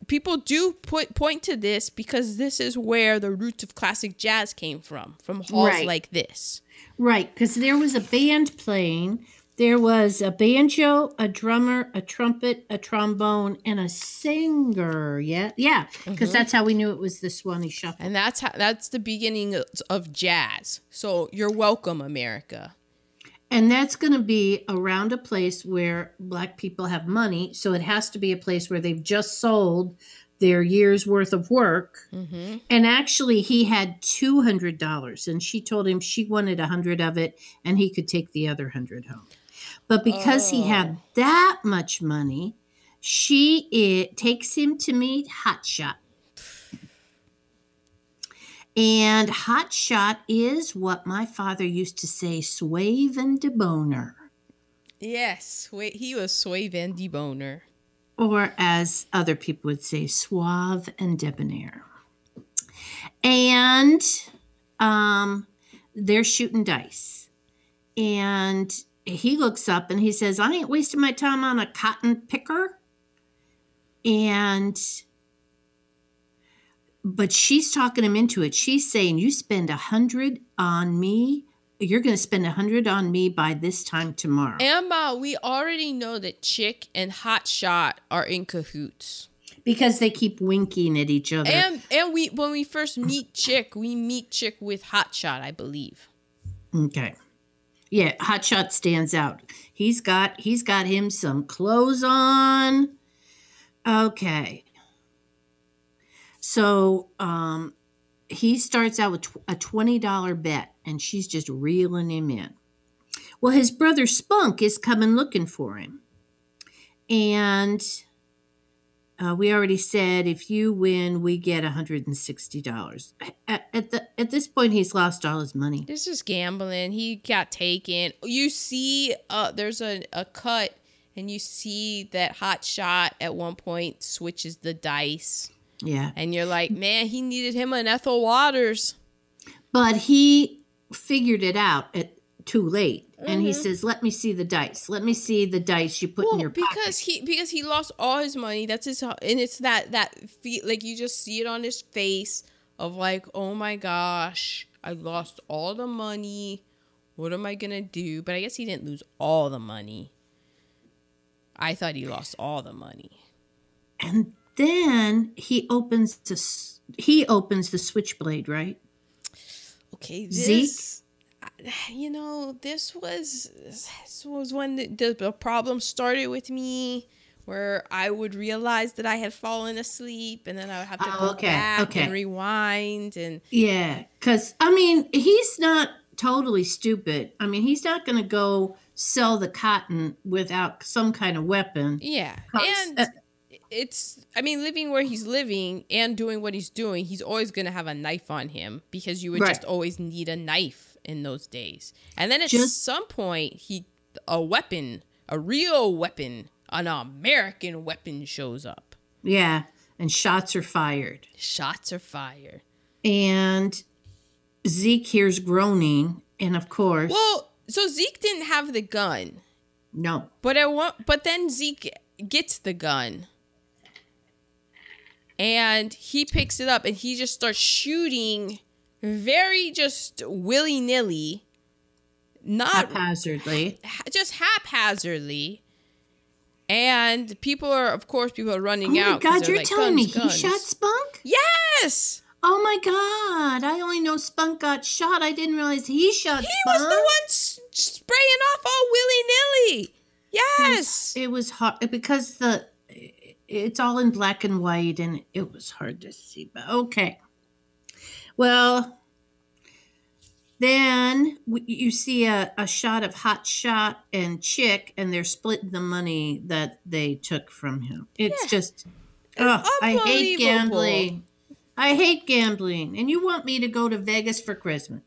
people do put point to this because this is where the roots of classic jazz came from, from halls Right. like this. Right, because there was a band playing. There was a banjo, a drummer, a trumpet, a trombone, and a singer. Yeah, yeah, because that's how we knew it was the Swanee Shuffle. And that's how that's the beginning of, jazz. So you're welcome, America. And that's going to be around a place where black people have money. So it has to be a place where they've just sold their year's worth of work. hmm And actually, he had two hundred dollars, and she told him she wanted a hundred of it, and he could take the other hundred home. But because he had that much money, she it takes him to meet Hotshot. And Hotshot is what my father used to say, suave and debonair, Yes, wait, he was Sway Van D Boner. or as other people would say, suave and debonair. And um, they're shooting dice. And he looks up and he says, I ain't wasting my time on a cotton picker. And but she's talking him into it. She's saying, You spend a hundred on me. You're gonna spend a hundred on me by this time tomorrow. Emma, we already know that Chick and Hot Shot are in cahoots. because they keep winking at each other. And and we when we first meet Chick, we meet Chick with Hot Shot, I believe. Okay. Yeah, Hotshot stands out. He's got he's got him some clothes on. Okay. So um he starts out with a $20 bet and she's just reeling him in. Well, his brother Spunk is coming looking for him. And uh, we already said if you win, we get $160. At, at, the, at this point, he's lost all his money. This is gambling. He got taken. You see, uh, there's a, a cut, and you see that Hot Shot at one point switches the dice, Yeah. and you're like, man, he needed him an Ethel Waters. But he figured it out at too late. And he Mhm. says, Let me see the dice. Let me see the dice you put in your pocket. because he because he lost all his money. That's his and it's that that feel like you just see it on his face of like, oh my gosh, I lost all the money. What am I gonna do? But I guess he didn't lose all the money. I thought he lost all the money. And then he opens the he opens the switchblade, right? Okay, Zeke? you know, this was this was when the, the, problem started with me, where I would realize that I had fallen asleep, and then I would have to Oh, go okay, back okay. and rewind, and Yeah, because I mean, he's not totally stupid. I mean, he's not going to go sell the cotton without some kind of weapon. yeah, and uh, it's I mean, living where he's living and doing what he's doing, he's always gonna have a knife on him because you would Right. just always need a knife in those days. And then at Just- some point, he a weapon, a real weapon, an American weapon shows up. Yeah, and shots are fired. Shots are fired. And Zeke hears groaning, and of course, Well, so Zeke didn't have the gun, no. but I want, but then Zeke gets the gun. And he picks it up and he just starts shooting very just willy nilly, not haphazardly. just haphazardly. And people are, of course, people are running out. Oh my out. God, you're like, telling me "Guns, he shot Spunk? Yes, Oh my God, I only know Spunk got shot. I didn't realize he shot he Spunk. was the one s- spraying off all willy nilly. Yes, It was hard because the it's all in black and white and it was hard to see. But okay. Well, then you see a, a shot of Hot Shot and Chick, and they're splitting the money that they took from him. It's Yeah. just, oh, I hate gambling. I hate gambling. And you want me to go to Vegas for Christmas?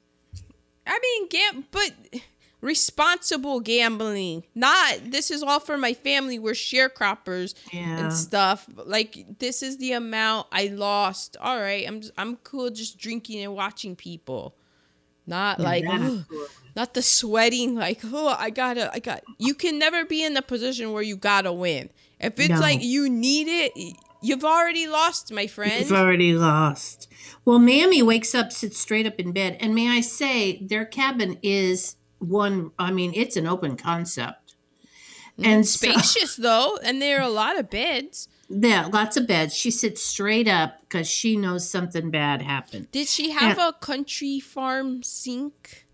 I mean, gam- but responsible gambling. Not this is all for my family. We're sharecroppers Yeah. and stuff. Like this is the amount I lost. All right, I'm I'm cool just drinking and watching people. Not Yeah, like that I'm "Ugh," cool with. not the sweating like oh I gotta I got you can never be in the position where you gotta win. If it's No. like you need it, you've already lost, my friend. You've already lost. Well, Mammy wakes up, sits straight up in bed, and may I say, their cabin is one. I mean, it's an open concept, and so- Spacious though, and there are a lot of beds. Yeah, lots of beds. She sits straight up because she knows something bad happened. Did she have a country farm sink?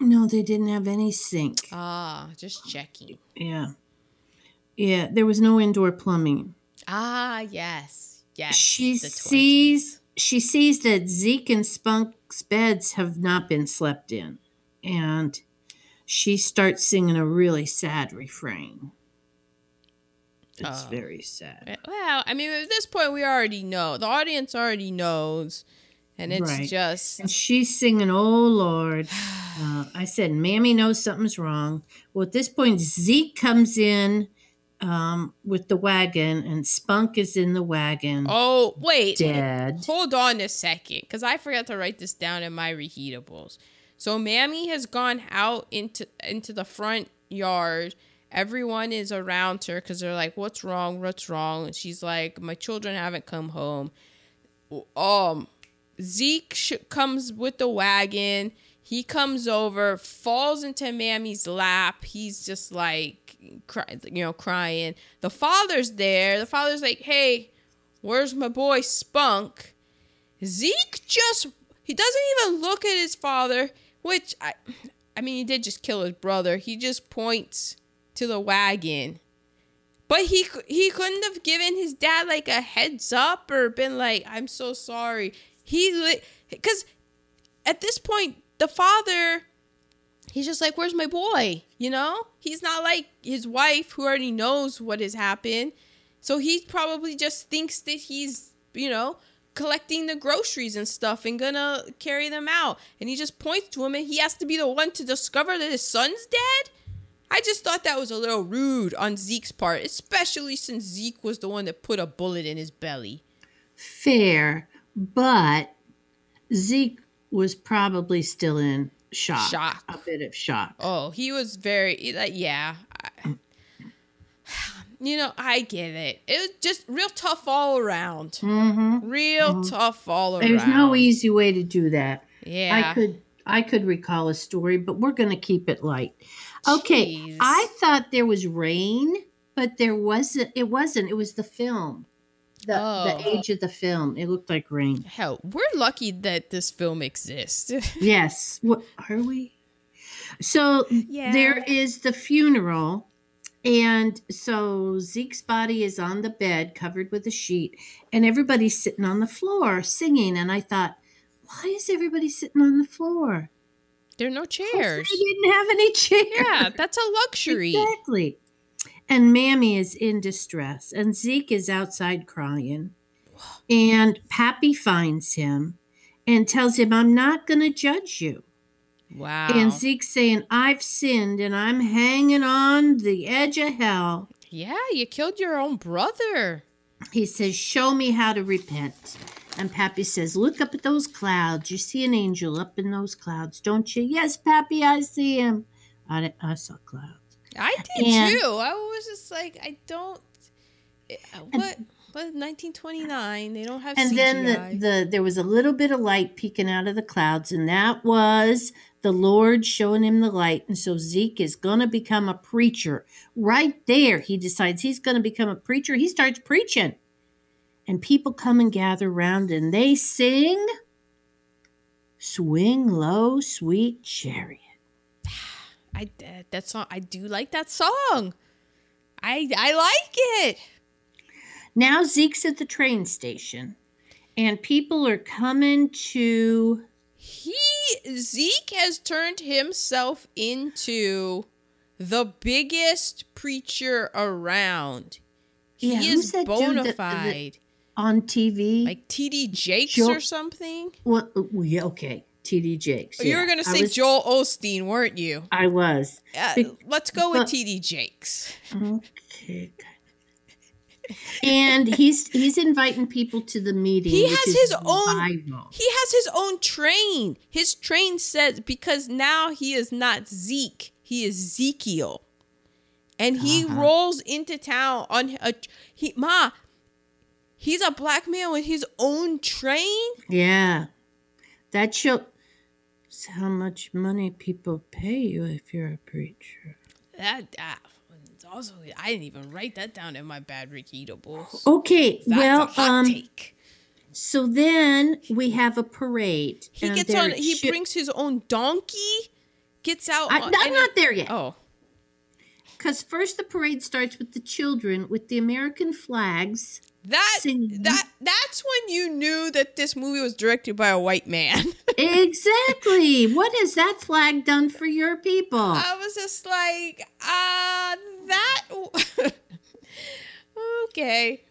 No, they didn't have any sink. Ah, just checking. Yeah. Yeah, there was no indoor plumbing. Ah, yes, yes. she sees she sees that Zeke and Spunk's beds have not been slept in. And she starts singing a really sad refrain. It's Oh. very sad. Well, I mean, at this point, we already know. The audience already knows, and it's Right. just And she's singing, Oh Lord. Uh, I said, Mammy knows something's wrong. Well, at this point, Zeke comes in um, with the wagon, and Spunk is in the wagon, oh wait, dead. hold on a second, because I forgot to write this down in my reheatables. So Mammy has gone out into into the front yard. Everyone is around her because they're like, "What's wrong? What's wrong?" And she's like, "My children haven't come home." Um, Zeke sh- comes with the wagon. He comes over, falls into Mammy's lap. He's just like, cry, you know, crying. The father's there. The father's like, "Hey, where's my boy Spunk?" Zeke just he doesn't even look at his father, which I I mean he did just kill his brother. He just points to the wagon. But he he couldn't have given his dad like a heads up or been like, "I'm so sorry." He cuz at this point the father he's just like, "Where's my boy?" You know? He's not like his wife who already knows what has happened. So he probably just thinks that he's, you know, collecting the groceries and stuff and gonna carry them out. And he just points to him and he has to be the one to discover that his son's dead? I just thought that was a little rude on Zeke's part, especially since Zeke was the one that put a bullet in his belly. Fair, but Zeke was probably still in shock. Shock. A bit of shock. Oh, he was very, like, yeah. You know, I get it. It was just real tough all around. Mm-hmm. Real tough all around. There's no easy way to do that. Yeah. I could I could recall a story, but we're going to keep it light. Okay, Jeez. I thought there was rain, but there wasn't. It wasn't. It was the film, the Oh. the age of the film. It looked like rain. Hell, we're lucky that this film exists. Yes. What are we? So Yeah. there is the funeral. And so Zeke's body is on the bed covered with a sheet, and everybody's sitting on the floor singing. And I thought, why is everybody sitting on the floor? there are no chairs. They didn't have any chairs. Yeah, that's a luxury. Exactly. And Mammy is in distress, and Zeke is outside crying. And Pappy finds him and tells him, I'm not going to judge you. Wow. And Zeke's saying, I've sinned and I'm hanging on the edge of hell. yeah, you killed your own brother. He says, Show me how to repent. And Pappy says, Look up at those clouds. You see an angel up in those clouds, don't you? Yes, Pappy, I see him. I, I saw clouds. I did And- too. I was just like, I don't. eh, What? What? 1929. They don't have And CGI. then the, the there was a little bit of light peeking out of the clouds, and that was the Lord showing him the light. And so Zeke is gonna become a preacher. Right there, he decides he's gonna become a preacher. He starts preaching. And people come and gather around and they sing Swing Low, Sweet Chariot. I that song. I do like that song. I I like it. Now Zeke's at the train station, and people are coming to He Zeke has turned himself into the biggest preacher around. Yeah, he who's is bona fide. on TV. like TD Jakes Joe- or something. Well, yeah, okay. TD Jakes. you were gonna say was- Joel Osteen, weren't you? I was. Uh, Be- let's go with TD Jakes. Okay. And he's he's inviting people to the meeting. He has is his own- He has his own train. His train says because now he is not Zeke, he is Ezekiel. And he Uh-huh. rolls into town on a he ma he's a black man with his own train. Yeah, that shows how much money people pay you if you're a preacher. That that also I didn't even write that down in my bad reheatables. Okay, That's well, a hot um, take. so then we have a parade. He gets on he shi- brings his own donkey, gets out I, on- I'm and- not there yet. Oh. Because first the parade starts with the children with the American flags. That that that's when you knew that this movie was directed by a white man. exactly. What has that flag done for your people? I was just like, uh that okay.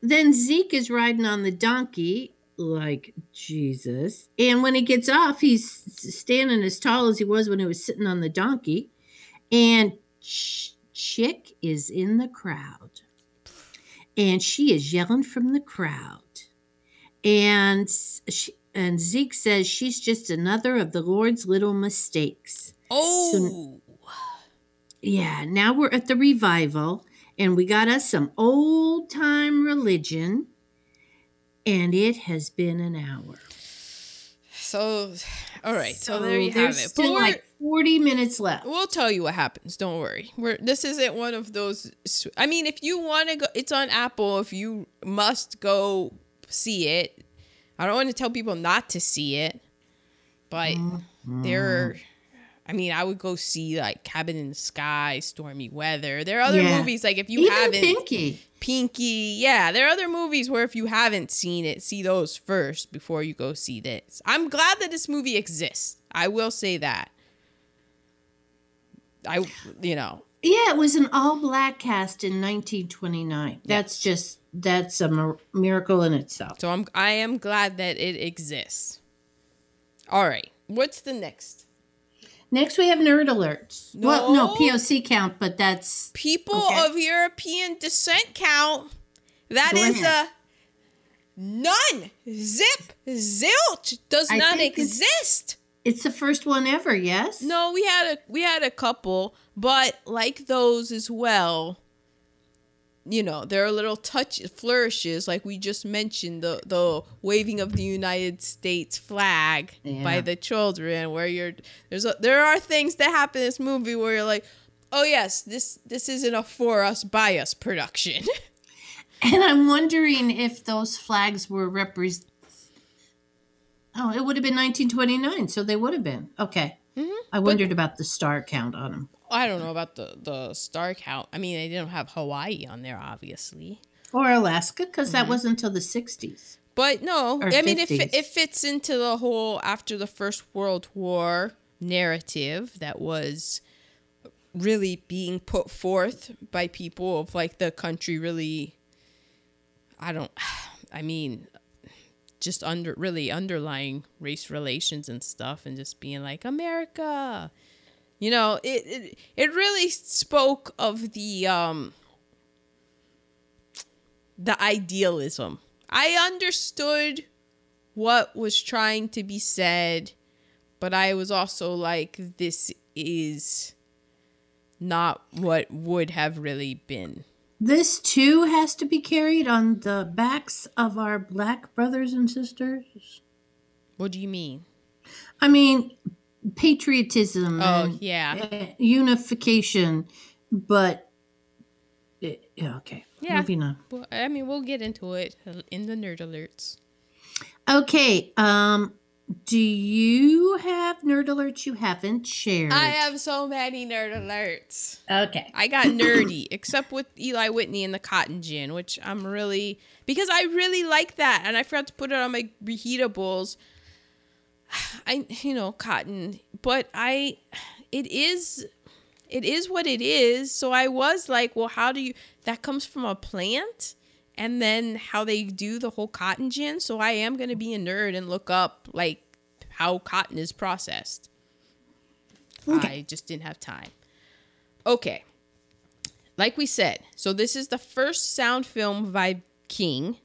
then Zeke is riding on the donkey like Jesus. And when he gets off, he's standing as tall as he was when he was sitting on the donkey. And Ch- Chick is in the crowd. And she is yelling from the crowd. And she, and Zeke says she's just another of the Lord's little mistakes. Oh, Yeah, now we're at the revival, and we got us some old time religion, and it has been an hour. so all right. So, there you have it. Still like forty minutes left. we'll tell you what happens. Don't worry. We're this isn't one of those. I mean, if you want to go, it's on Apple. If you must go see it, I don't want to tell people not to see it, but mm. there. Mm. I mean, I would go see like Cabin in the Sky, Stormy Weather. There are other Yeah. movies like if you Even haven't Pinky. Pinky. Yeah, there are other movies where if you haven't seen it, see those first before you go see this. I'm glad that this movie exists. I will say that. I, you know, Yeah, it was an all black cast in 1929. That's just that's a miracle in itself. so I'm I am glad that it exists. All right, what's the next? Next, we have nerd alerts. Well, no No. POC count, but that's People Okay. of European descent count. That Go is ahead. a none. Zip zilch does I not think it's- exist. it's the first one ever. Yes. No, we had a we had a couple, but like those as well. You know, there are little touch flourishes, like we just mentioned, the the waving of the United States flag by the children, where you're there's a, there are things that happen in this movie where you're like, oh yes, this this isn't a for us by us production. And I'm wondering if those flags were represent. Oh, it would have been 1929, so they would have been okay. I wondered about the star count on them, I don't know about the the star count. I mean, they didn't have Hawaii on there, obviously. or Alaska, because Mm-hmm. that wasn't until the 60s. But no, I mean, it, it fits into the whole after the First World War narrative that was really being put forth by people of like the country really, I don't, I mean, just under really underlying race relations and stuff and just being like, America. You know, it, it it really spoke of the um the idealism. I understood what was trying to be said, but I was also like, this is not what would have really been. This too has to be carried on the backs of our black brothers and sisters. What do you mean? I mean, patriotism Oh, and yeah. uh, unification, but uh, yeah, okay. Yeah. Moving on. Well, I mean, we'll get into it in the nerd alerts. Okay. Um, do you have nerd alerts you haven't shared? I have so many nerd alerts. Okay. I got nerdy, except with Eli Whitney and the cotton gin, which I'm really because I really like that, and I forgot to put it on my reheatables. I you know cotton, but I it is it is what it is. So I was like, well, how do you that comes from a plant? And then how they do the whole cotton gin. So I am gonna be a nerd and look up like how cotton is processed. Okay. I just didn't have time. Okay. like we said, so this is the first sound film by King.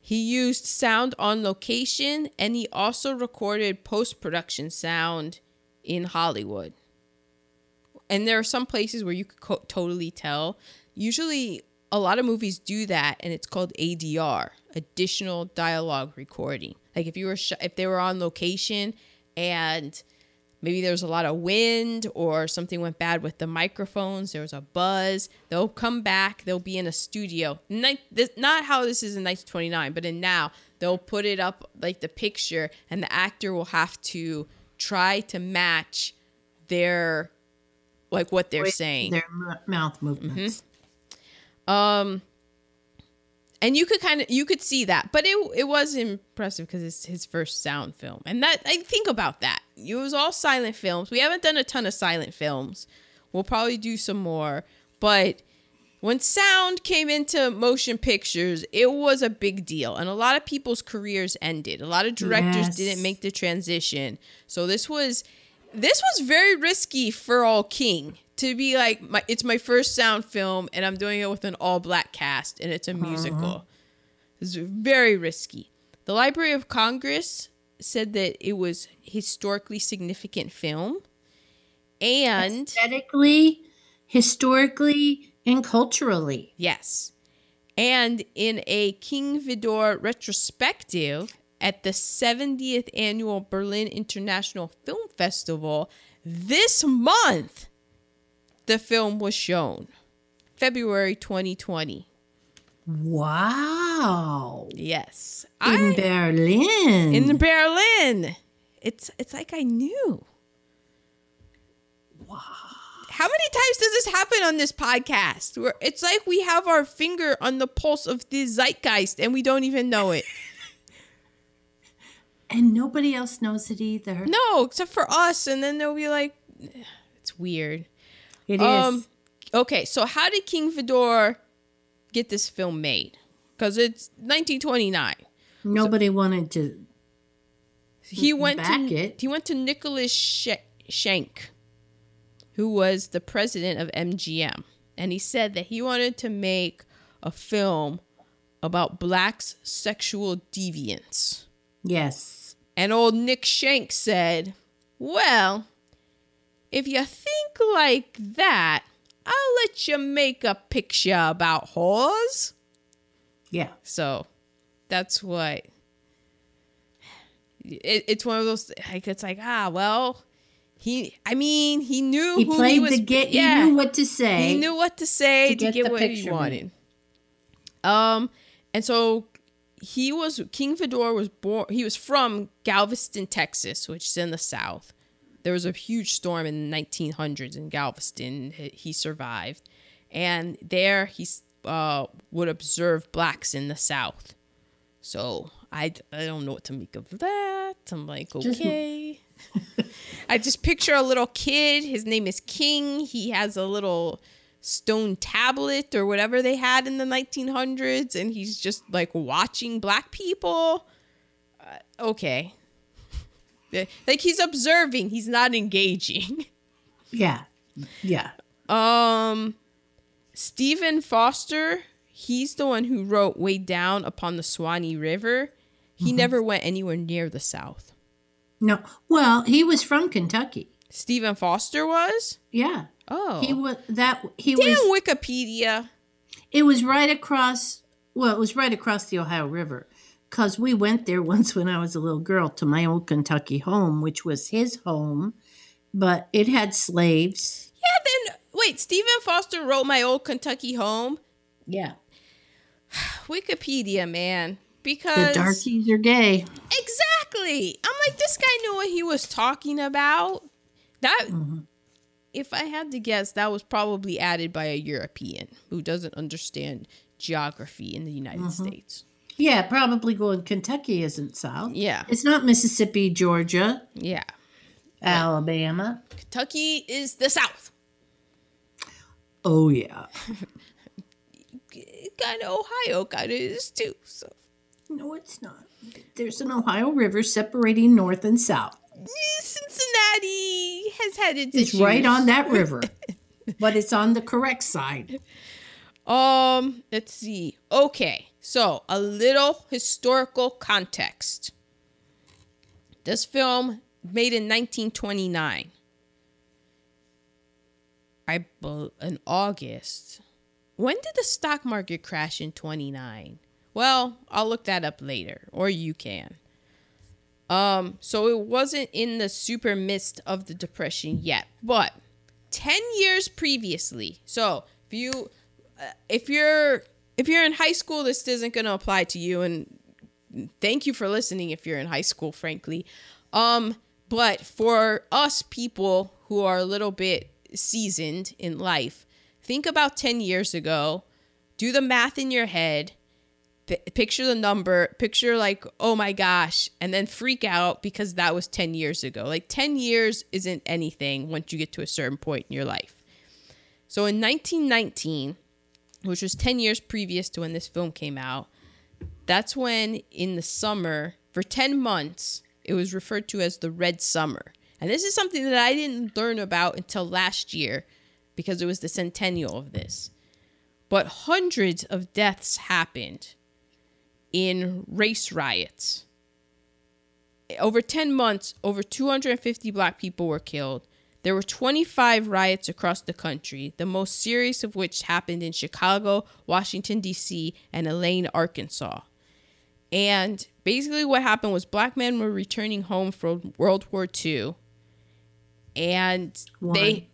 He used sound on location and he also recorded post production sound in Hollywood. And there are some places where you could co- totally tell. Usually, a lot of movies do that, and it's called ADR, additional dialogue recording. Like if you were sh- if they were on location and maybe there was a lot of wind or something went bad with the microphones there was a buzz they'll come back they'll be in a studio Ni- this, not how this is in 1929 but in now they'll put it up like the picture and the actor will have to try to match their like what they're saying Their m- mouth movements. Mm-hmm. Um and you could kind of you could see that but it it was impressive because it's his first sound film. And that i think about that. It was all silent films. We haven't done a ton of silent films. We'll probably do some more. But when sound came into motion pictures it was a big deal. And a lot of people's careers ended. A lot of directors Yes. didn't make the transition. So this was this was very risky for all king to be like my it's my first sound film and i'm doing it with an all black cast and it's a musical uh-huh. it's very risky the library of congress said that it was historically significant film and Aesthetically, historically, and culturally. Yes. And in a King Vidor retrospective at the 70th annual Berlin International Film Festival this month, the film was shown. February 2020. Wow. Yes. In I, Berlin. in Berlin. It's it's like I knew. wow. How many times does this happen on this podcast? Where it's like we have our finger on the pulse of the zeitgeist and we don't even know it. And nobody else knows it either. No, except for us. And then they'll be like, it's weird. It is. Um, okay, so how did King Vidor get this film made? Because it's 1929. nobody wanted to. He went back to it. he went to Nicholas Schenck, who was the president of MGM, and he said that he wanted to make a film about blacks' sexual deviance. Yes. And old Nick Schenck said, Well, if you think like that, I'll let you make a picture about whores. Yeah. So that's what it, it's one of those like it's like ah well he I mean he knew He who played he was the get. yeah He knew what to say. he knew what to say to to, get get, what he wanted. Um, and so he was King Vidor was born. He was from Galveston, Texas, which is in the South. There was a huge storm in the 1900s in Galveston. He survived, and there he uh, would observe blacks in the South. So I, I don't know what to make of that. I'm like, okay. I just picture a little kid. His name is King. He has a little stone tablet or whatever they had in the 1900s, and he's just like watching black people. Uh, okay. Like he's observing, he's not engaging. Yeah. Yeah. Um, Stephen Foster, he's the one who wrote Way Down Upon the Swanee River. He never went anywhere near the South. No. Well, he was from Kentucky. Stephen Foster was? Yeah. Oh. He was that. He Damn was. Wikipedia. It was right across. Well, it was right across the Ohio River, because we went there once when I was a little girl to my old Kentucky home, which was his home, but it had slaves. Yeah, then wait, Stephen Foster wrote My Old Kentucky Home. Yeah. Wikipedia, man. Because the darkies are gay. Exactly. I'm like, this guy knew what he was talking about. That mm-hmm. if I had to guess, that was probably added by a European who doesn't understand geography in the United mm-hmm. States. Yeah, probably going. Kentucky isn't south. Yeah. It's not Mississippi, Georgia, Yeah. Alabama. Kentucky is the South. Oh yeah. Kind of Ohio kind of is too. So No, it's not. There's an Ohio River separating north and south. Cincinnati has had its It's issues. right on that river. but it's on the correct side. Um, let's see. Okay, so a little historical context. This film made in 1929. I in August. When did the stock market crash in 29? Well, I'll look that up later or you can. Um, so it wasn't in the super midst of the depression yet, but 10 years previously. So, if you uh, if you're if you're in high school, this isn't going to apply to you and thank you for listening if you're in high school, frankly. Um, but for us people who are a little bit seasoned in life, think about 10 years ago, do the math in your head, picture the number, picture like, oh my gosh, and then freak out because that was 10 years ago. Like 10 years isn't anything once you get to a certain point in your life. So in 1919, which was 10 years previous to when this film came out, that's when in the summer, for 10 months, it was referred to as the Red Summer. And this is something that I didn't learn about until last year because it was the centennial of this. But hundreds of deaths happened in race riots. Over 10 months, over 250 black people were killed. There were 25 riots across the country, the most serious of which happened in Chicago, Washington, D.C., and Elaine, Arkansas. And basically, what happened was black men were returning home from World War II, and One. they,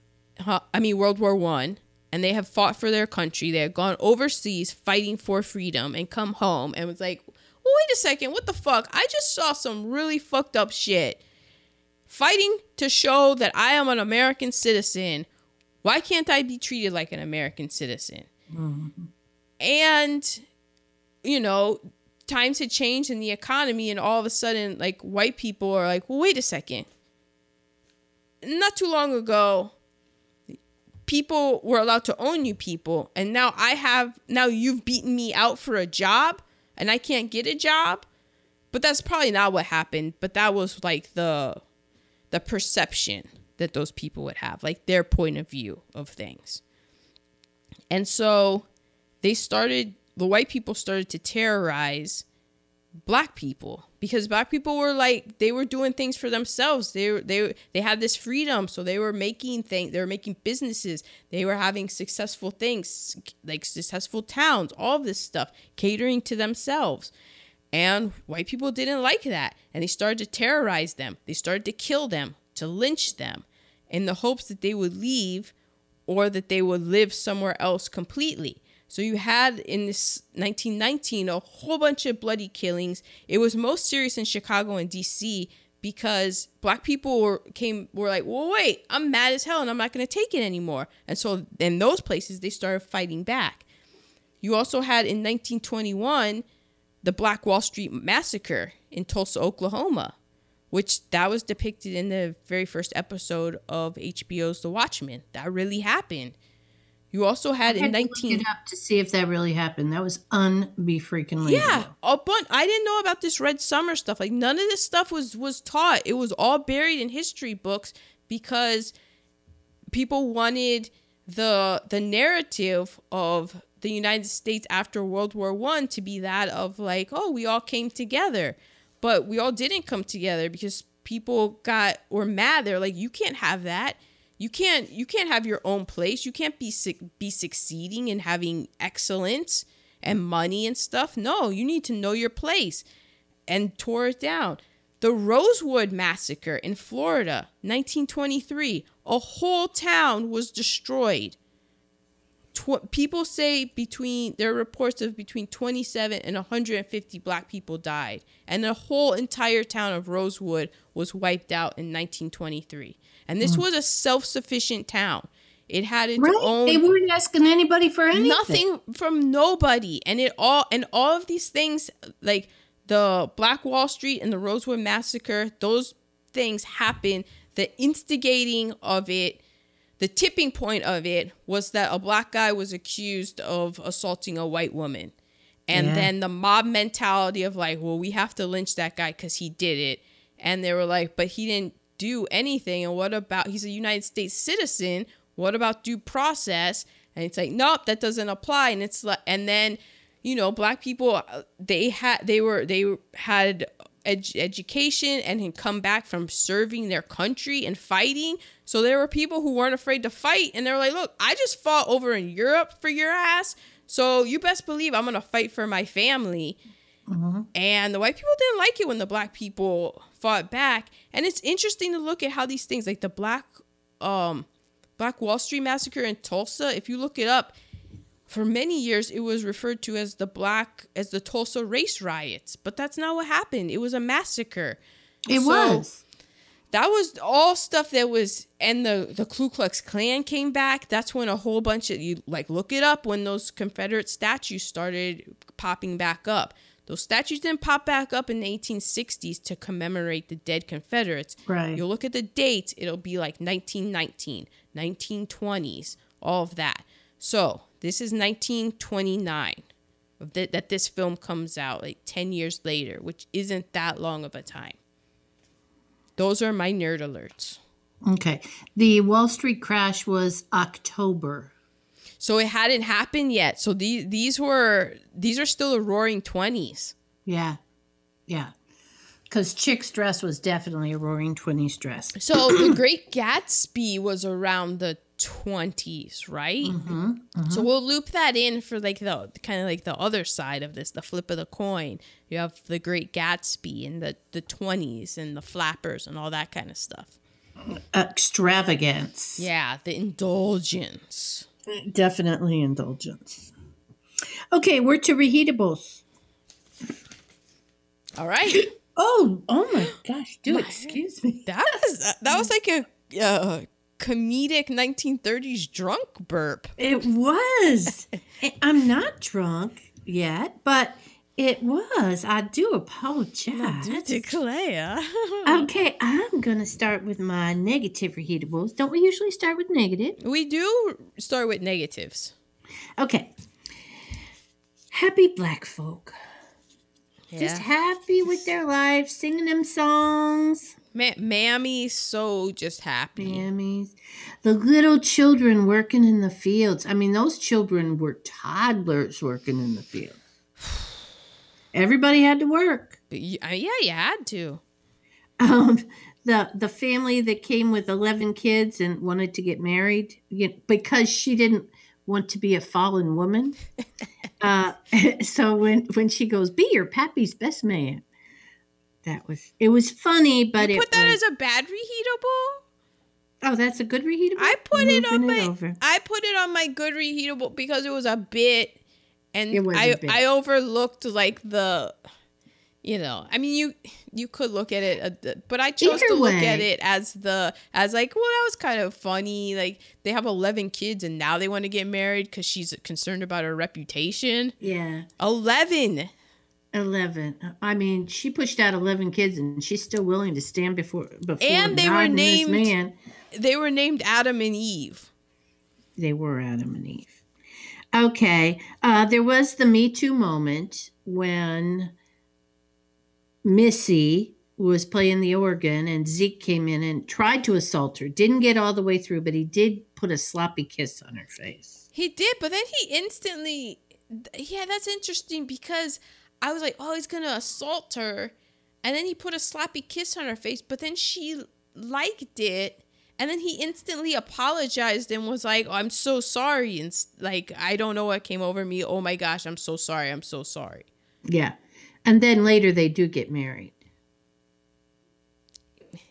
I mean, World War One, and they have fought for their country. They had gone overseas fighting for freedom and come home and was like, well, wait a second, what the fuck? I just saw some really fucked up shit. Fighting to show that I am an American citizen. Why can't I be treated like an American citizen? And, you know, times had changed in the economy, and all of a sudden, like, white people are like, well, wait a second. Not too long ago, people were allowed to own you people, and now I have, now you've beaten me out for a job, and I can't get a job. But that's probably not what happened, but that was like the the perception that those people would have, like their point of view of things. And so they started, the white people started to terrorize black people because black people were like they were doing things for themselves. They they they had this freedom. So they were making things they were making businesses. They were having successful things like successful towns all this stuff catering to themselves and white people didn't like that and they started to terrorize them they started to kill them to lynch them in the hopes that they would leave or that they would live somewhere else completely so you had in this 1919 a whole bunch of bloody killings. It was most serious in Chicago and DC because black people were came were like, "Well, wait, I'm mad as hell and I'm not going to take it anymore." And so in those places they started fighting back. You also had in 1921 the Black Wall Street massacre in Tulsa, Oklahoma, which that was depicted in the very first episode of HBO's The Watchmen. That really happened. You also had I in had to 19 look it up to see if that really happened. That was unbe freaking Yeah, a bunch. I didn't know about this Red Summer stuff. Like none of this stuff was was taught. It was all buried in history books because people wanted the the narrative of the United States after World War One to be that of like, oh, we all came together, but we all didn't come together because people got were mad. They're like, you can't have that. You can't you can't have your own place. You can't be be succeeding and having excellence and money and stuff. No, you need to know your place and tore it down. The Rosewood Massacre in Florida, 1923, a whole town was destroyed. Tw- people say between there are reports of between 27 and 150 black people died, and the whole entire town of Rosewood was wiped out in 1923. And this mm. was a self-sufficient town. It had its Right? own They weren't asking anybody for anything. nothing from nobody and it all and all of these things like the black wall street and the rosewood massacre those things happened the instigating of it the tipping point of it was that a black guy was accused of assaulting a white woman and Yeah. then the mob mentality of like well we have to lynch that guy because he did it and they were like but he didn't do anything and what about he's a united states citizen what about due process? And it's like, nope, that doesn't apply. And it's like, and then, you know, black people, uh, they had, they were, they had ed- education and had come back from serving their country and fighting. So there were people who weren't afraid to fight. And they were like, look, I just fought over in Europe for your ass. So you best believe I'm going to fight for my family. And the white people didn't like it when the black people fought back. And it's interesting to look at how these things, like the black, um, Black Wall Street massacre in Tulsa, if you look it up, for many years it was referred to as the black as the Tulsa race riots, but that's not what happened. It was a massacre. It So, was. That was all stuff that was and the the Ku Klux Klan came back. That's when a whole bunch of you like look it up when those Confederate statues started popping back up. Those statues didn't pop back up in the 1860s to commemorate the dead Confederates. Right. You'll look at the dates, it'll be like 1919, 1920s, all of that. So, this is 1929 of th- that this film comes out, like 10 years later, which isn't that long of a time. Those are my nerd alerts. Okay. The Wall Street crash was October. So it hadn't happened yet. So these these were these are still the roaring 20s. Yeah. Yeah. Because Chick's dress was definitely a roaring 20s dress. So the Great Gatsby was around the 20s, right? So we'll loop that in for like the kind of like the other side of this, the flip of the coin. You have the Great Gatsby and the the 20s and the flappers and all that kind of stuff. Extravagance. Yeah, the indulgence. Definitely indulgence. Okay, we're to reheatables. All right. Oh, oh my gosh, do excuse me. That was that was like a uh, comedic 1930s drunk burp. It was. I- I'm not drunk yet, but it was. I do apologize. Declare. Okay, I'm going to start with my negative reheatables. Don't we usually start with negative? we do start with negatives. Okay. Happy black folk. Just happy with their life, singing them songs. Ma- Mammy's so just happy. Mammies. The little children working in the fields. I mean, those children were toddlers working in the fields. Everybody had to work. Uh, Yeah, you had to. Um, the the family that came with eleven kids and wanted to get married you know, because she didn't want to be a fallen woman. uh, so when when she goes, "Be your pappy's best man," that was it was funny, but You it put that was, as a bad reheatable. oh, that's a good reheatable. I put it on Moving my. I put it on my good reheatable because it was a bit, and was a I bit. I overlooked like the, you know, I mean you you could look at it, uh, but I chose Either to look at it as the as like well that was kind of funny. Like they have eleven kids and now they want to get married because she's concerned about her reputation. Yeah, Eleven. eleven. I mean, she pushed out eleven kids, and she's still willing to stand before before And they were named- man. They were named Adam and Eve. They were Adam and Eve. Okay. Uh, there was the Me Too moment when Missy was playing the organ and Zeke came in and tried to assault her. Didn't get all the way through, but he did put a sloppy kiss on her face. He did, but then he instantly, yeah, that's interesting because I was like, oh, he's gonna assault her, and then he put a sloppy kiss on her face, but then she liked it, and then he instantly apologized and was like, oh, I'm so sorry, and like I don't know what came over me. Oh my gosh, I'm so sorry. I'm so sorry. Yeah. And then later they do get married.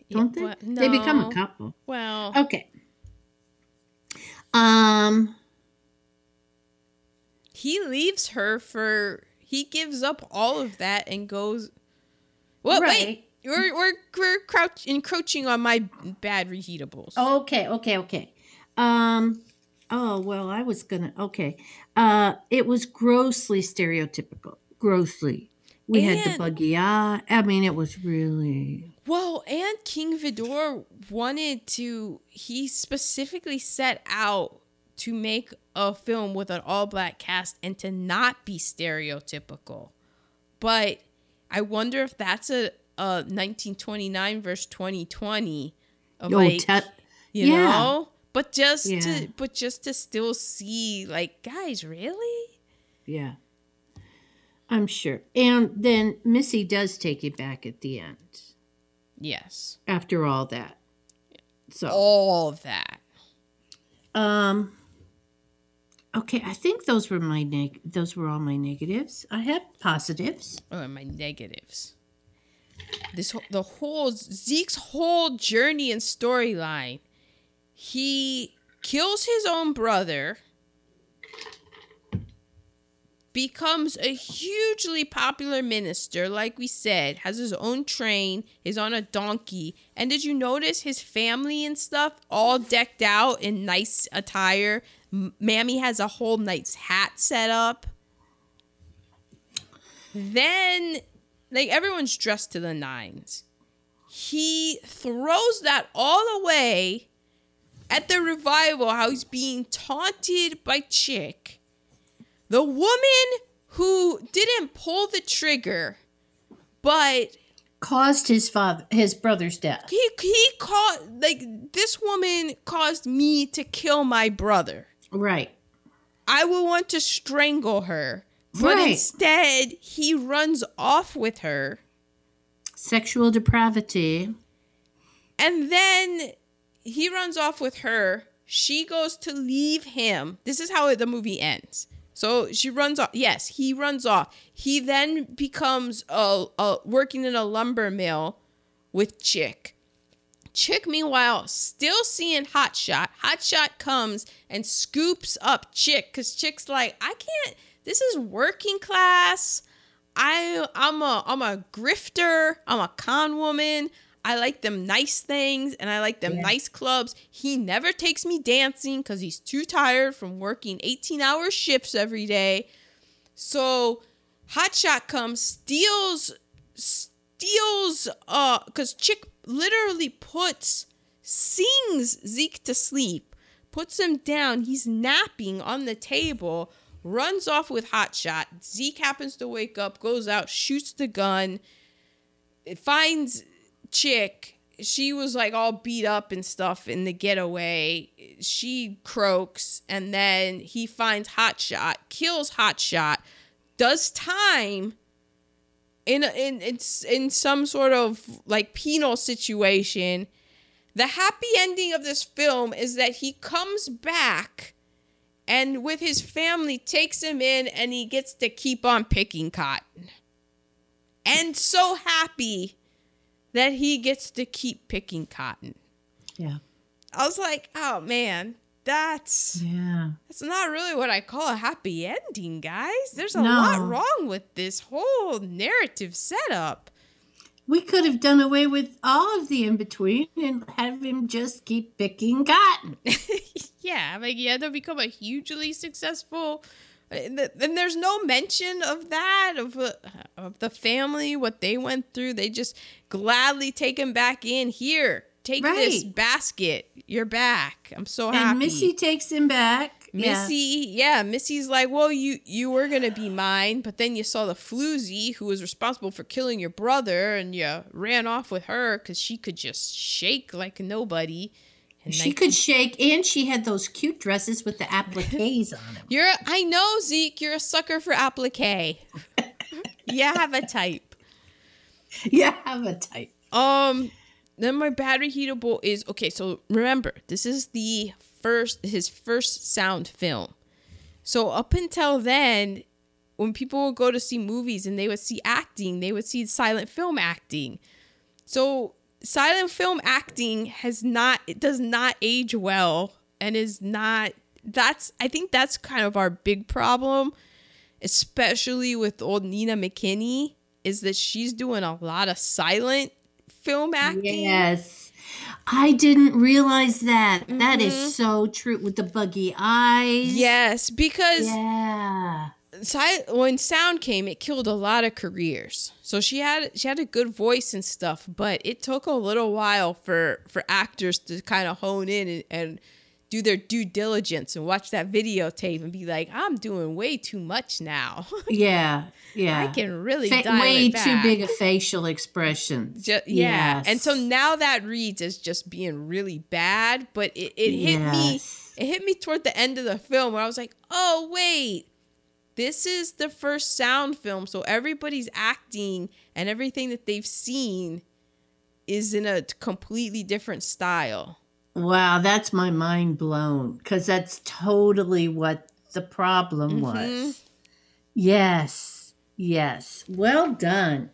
Don't they? but They become a couple. Well, Okay. Um he leaves her for he gives up all of that and goes. Well, Right. wait. We're we're we're crouch encroaching on my bad reheatables. Okay, okay, okay. Um oh well I was gonna okay. Uh it was grossly stereotypical. Grossly. We had the And- buggy eye. I mean it was really Well, and King Vidor wanted to. He specifically set out to make a film with an all-black cast and to not be stereotypical. But I wonder if that's a, a 1929 versus 2020 of like te- you yeah. know. but just Yeah. to but just to still see like guys really Yeah. I'm sure. And then Missy does take it back at the end yes after all that. So, all of that um okay, I think those were my neg those were all my negatives. I have positives. oh and my negatives this whole- the whole zeke's whole journey and storyline he kills his own brother becomes a hugely popular minister like we said has his own train is on a donkey. And did you notice his family and stuff all decked out in nice attire? Mammy has a whole nice hat set up. Then like everyone's dressed to the nines. He throws that all away at the revival how he's being taunted by chick the woman who didn't pull the trigger but Caused his father his brother's death. he he caught like this woman caused me to kill my brother Right. i would want to strangle her but Right. instead he runs off with her Sexual depravity. And then he runs off with her. She goes to leave him. This is how the movie ends. So she runs off. Yes, he runs off. He then becomes a, a working in a lumber mill with Chick. Chick, meanwhile, still seeing Hotshot. Hotshot comes and scoops up Chick because Chick's like, I can't. This is working class. I I'm a I'm a grifter. I'm a con woman. I like them nice things and I like them Yeah. nice clubs. He never takes me dancing because he's too tired from working 18 hour shifts every day. So Hotshot comes, steals steals uh because Chick literally puts sings Zeke to sleep, puts him down. He's napping on the table, runs off with Hotshot. Zeke happens to wake up, goes out, shoots the gun. It finds Chick. She was like all beat up and stuff in the getaway. She croaks, and then he finds Hotshot, kills Hotshot, does time in in it's in some sort of like penal situation. The happy ending of this film is that he comes back and with his family takes him in and he gets to keep on picking cotton. And so happy that he gets to keep picking cotton. Yeah. I was like, "Oh man, that's Yeah. that's not really what I call a happy ending, guys. There's a No. lot wrong with this whole narrative setup." We could have done away with all of the in between and have him just keep picking cotton. yeah, like he had to become a hugely successful. And th- and there's no mention of that of uh, of the family, what they went through. They just gladly take him back in. Here, take this basket. You're back. I'm so happy. And Missy takes him back. Yeah. Missy, yeah. Missy's like, well, you you were gonna be mine, but then you saw the floozy who was responsible for killing your brother, and you ran off with her because she could just shake like nobody. She could shake, and she had those cute dresses with the appliques on them. You're, I know Zeke. You're a sucker for applique. you have a type. Yeah, have a type. Um, then my battery heatable is okay. So remember, this is the first his first sound film. So up until then, when people would go to see movies and they would see acting, they would see silent film acting. So silent film acting has not it does not age well and is not that's I think that's kind of our big problem, especially with old Nina McKinney, is that she's doing a lot of silent film acting. Yes. I didn't realize that. That Mhm. is so true with the buggy eyes. Yes, because Yeah. Si- when sound came, it killed a lot of careers. So she had she had a good voice and stuff, but it took a little while for for actors to kind of hone in and, and do their due diligence and watch that videotape and be like, I'm doing way too much now. Yeah, yeah. I can really Fa- dial way too big a facial expression. Ju- yeah. And so now that reads as just being really bad, but it, it hit me it hit me toward the end of the film where I was like, "Oh, wait. This is the first sound film, so everybody's acting and everything that they've seen is in a completely different style." Wow, that's my mind blown because that's totally what the problem Mhm. was. Yes, yes. Well done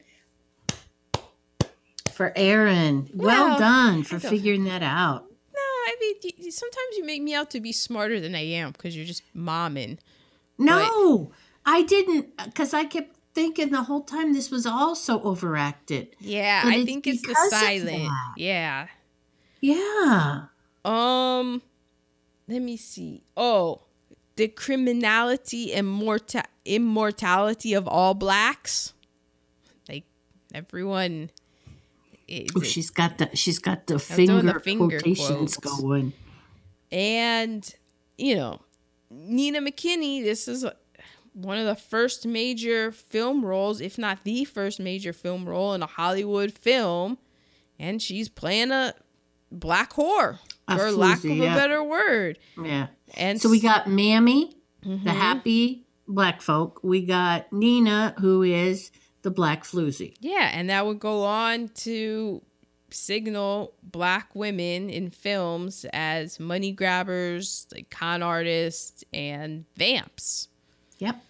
for Aaron. Well, Well, done for figuring that out. No, I mean, sometimes you make me out to be smarter than I am because you're just momming. No, I didn't because I kept thinking the whole time this was also overacted. Yeah, But I it's think it's the silent. Yeah. Yeah. Um, let me see. Oh, the criminality and morta- immortality of all blacks. Like everyone. Oh, she's got the she's got the doing the finger, finger quotations quotes. going. and you know, Nina McKinney. This is one of the first major film roles, if not the first major film role in a Hollywood film, and she's playing a black whore, A for lack of floozy, a better word. Yeah. And So we got Mammy, the Mhm. happy black folk. We got Nina, who is the black floozy. Yeah, and that would go on to signal black women in films as money grabbers, like con artists, and vamps. Yep.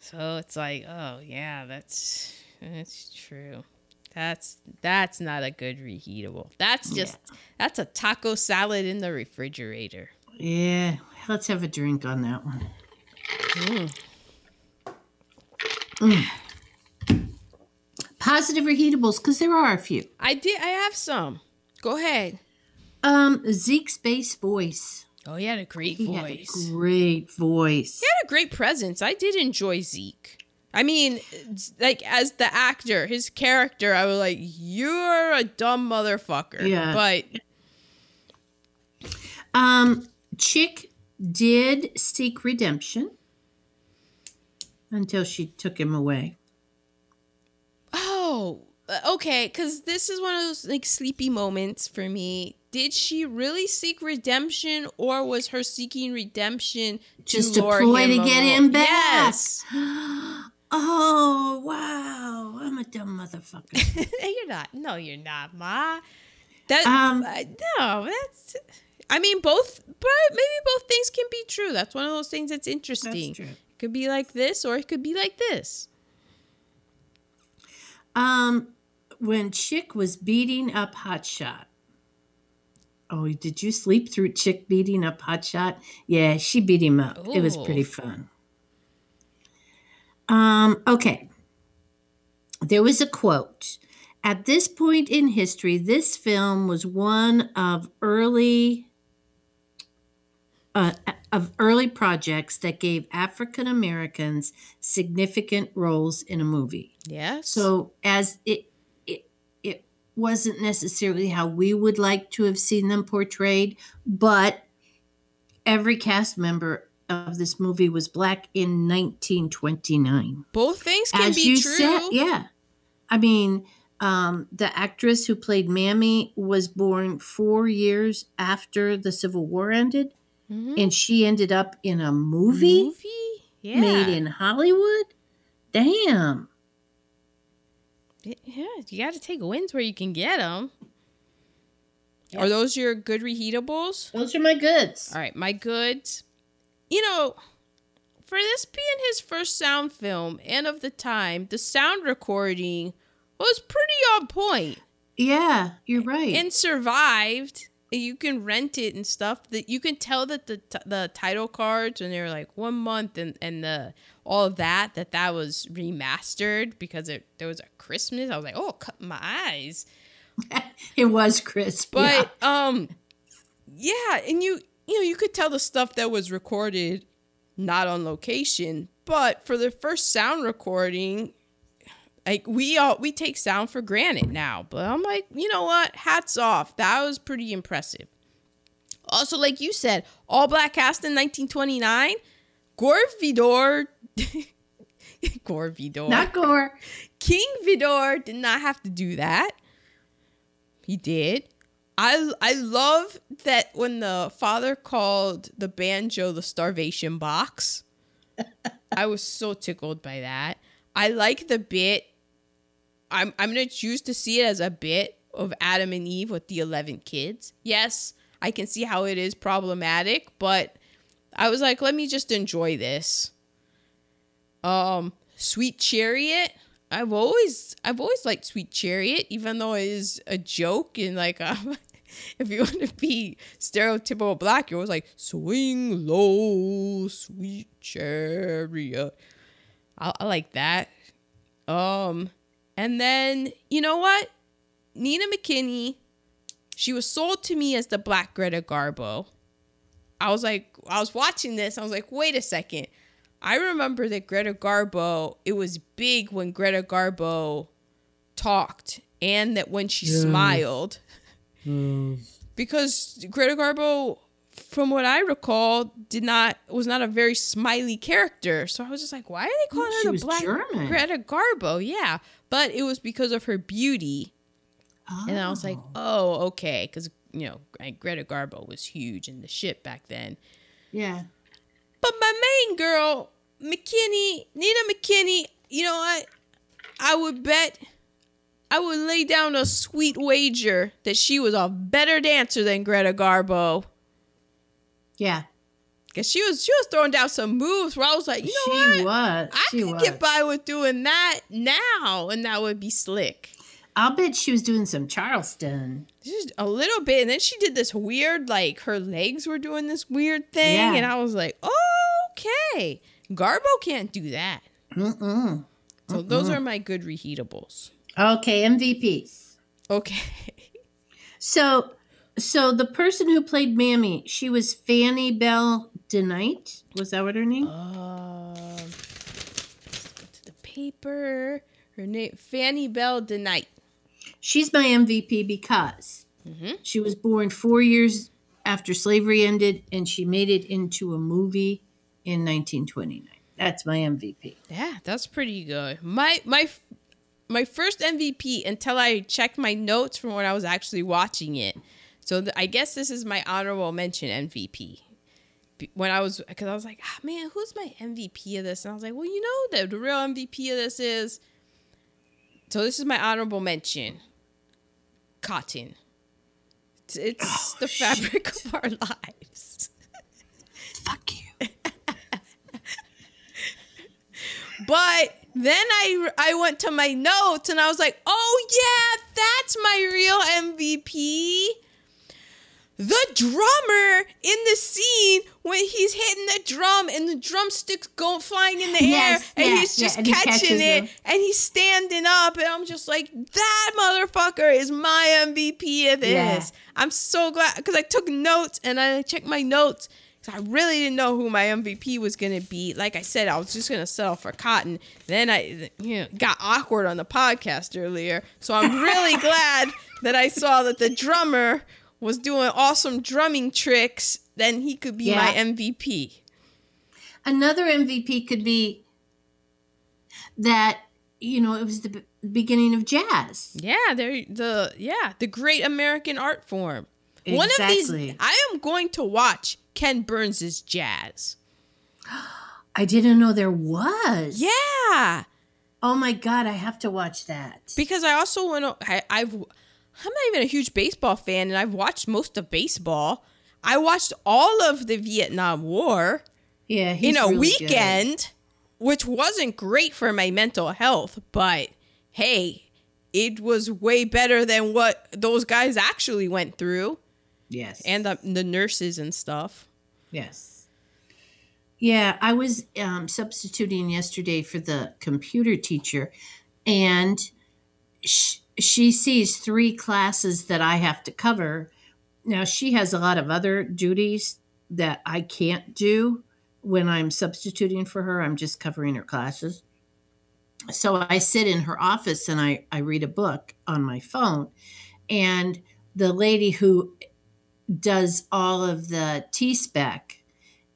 So it's like, oh yeah, that's that's true. That's that's not a good reheatable. That's just that's a taco salad in the refrigerator. Yeah. Let's have a drink on that one. Mm. Mm. Positive reheatables, because there are a few. I did. I have some. Go ahead. Um, Zeke's bass voice. Oh, he had a great He voice. had a great voice. He had a great presence. I did enjoy Zeke. I mean, like as the actor, his character, I was like, "You're a dumb motherfucker." Yeah. But Um, Chick did seek redemption until she took him away. Oh, uh, okay, because this is one of those like sleepy moments for me. Did she really seek redemption, or was her seeking redemption Just to a ploy to get him back. Yes. oh wow! I'm a dumb motherfucker. you're not. No, you're not, Ma. That Um, uh, no, that's. I mean, both, but maybe both things can be true. That's one of those things that's interesting. true. It could be like this, or it could be like this. Um, when Chick was beating up Hotshot. Oh, did you sleep through Chick beating up Hotshot? Yeah, she beat him up. It was pretty fun. Um, okay. There was a quote. At this point in history, this film was one of early uh, of early projects that gave African Americans significant roles in a movie. Yes. So as it it it wasn't necessarily how we would like to have seen them portrayed, but every cast member of this movie was black in 1929. both things can As be true. said, yeah. I mean, um, the actress who played Mammy was born four years after the Civil War ended, Mhm. and she ended up in a movie Movie? Yeah. made in Hollywood. Damn. Yeah, you got to take wins where you can get them. Are those your good reheatables? Those are my goods. All right, my goods. You know, for this being his first sound film and of the time, the sound recording was pretty on point Yeah, you're right. and survived. You can rent it and stuff. That you can tell that the t- the title cards when they were like one month and and the all of that that that was remastered because it there was a Christmas. I was like, oh, cut my eyes. it was crisp. But um yeah, and you you know, you could tell the stuff that was recorded not on location, but for the first sound recording like we all we take sound for granted now, but I'm like, you know what? Hats off. That was pretty impressive. Also, like you said, all black cast in 1929. Gore Vidor. Gore Vidor. Not Gore. King Vidor did not have to do that. He did. I I love that when the father called the banjo the starvation box. I was so tickled by that. I like the bit. I'm I'm gonna choose to see it as a bit of Adam and Eve with the eleven kids. Yes, I can see how it is problematic, but I was like, let me just enjoy this. Um, Sweet Chariot. I've always I've always liked Sweet Chariot, even though it is a joke and like um, if you want to be stereotypical black, you're always like swing low, sweet chariot. I, I like that. Um, and then you know what, Nina McKinney, she was sold to me as the Black Greta Garbo. I was like, I was watching this. I was like, wait a second. I remember that Greta Garbo, it was big when Greta Garbo talked and that when she Yeah. smiled. Because Greta Garbo, from what I recall, did not was not a very smiley character. So I was just like, why are they calling She her the black German. Greta Garbo? Yeah. But it was because of her beauty. And I was like, oh, oh okay. Because, you know, Greta Garbo was huge in the shit back then. yeah. But my main girl, McKinney, Nina McKinney, you know what? I would bet, I would lay down a sweet wager that she was a better dancer than Greta Garbo. Yeah. Cause she was she was throwing down some moves where I was like, you know she what? was. I she could was. get by with doing that now, and that would be slick. I'll bet she was doing some Charleston. Just a little bit, and then she did this weird, like her legs were doing this weird thing, Yeah. and I was like, okay, Garbo can't do that. Mm-mm. So those are my good reheatables. Okay, MVPs. Okay. So, so the person who played Mammy, she was Fanny Belle DeKnight. Was that what her name? Let's go to the paper. Her name Fanny Belle DeKnight. She's my MVP because Mhm. she was born four years after slavery ended, and she made it into a movie in 1929. That's my MVP. Yeah, that's pretty good. My my my first MVP until I checked my notes from when I was actually watching it. So th- I guess this is my honorable mention MVP. When I was, because I was like, ah, man, who's my MVP of this? And I was like, well, you know, the, the real MVP of this is. So this is my honorable mention. Cotton. It's, it's the fabric of our lives. Fuck you. But then I I went to my notes and I was like, "Oh yeah, that's my real MVP." The drummer in the scene when he's hitting the drum and the drumsticks go flying in the Yes, air and yeah, he's yeah, just and he catching catches it them. and he's standing up and I'm just like, that motherfucker is my MVP of this. Yeah. I'm so glad because I took notes and I checked my notes because I really didn't know who my MVP was gonna be. Like I said, I was just gonna settle for Cotton. Then I, you know, got awkward on the podcast earlier. So I'm really glad that I saw that the drummer was doing awesome drumming tricks. Then he could be my MVP. Another MVP could be that you know it was the beginning of jazz. Yeah, there the yeah the great American art form. One of Exactly. these, I am going to watch Ken Burns's jazz. I didn't know there was. Yeah. Oh my god, I have to watch that. because I also want to. I, I've I'm not even a huge baseball fan, and I've watched most of baseball. I watched all of the Vietnam War yeah, he's in a really good. weekend, which wasn't great for my mental health, but hey, it was way better than what those guys actually went through, Yes, and the, the nurses and stuff. yes. Yeah, I was um, substituting yesterday for the computer teacher, and sh- she sees three classes that I have to cover. Now, she has a lot of other duties that I can't do when I'm substituting for her. I'm just covering her classes. So I sit in her office and I, I read a book on my phone. And the lady who does all of the T spec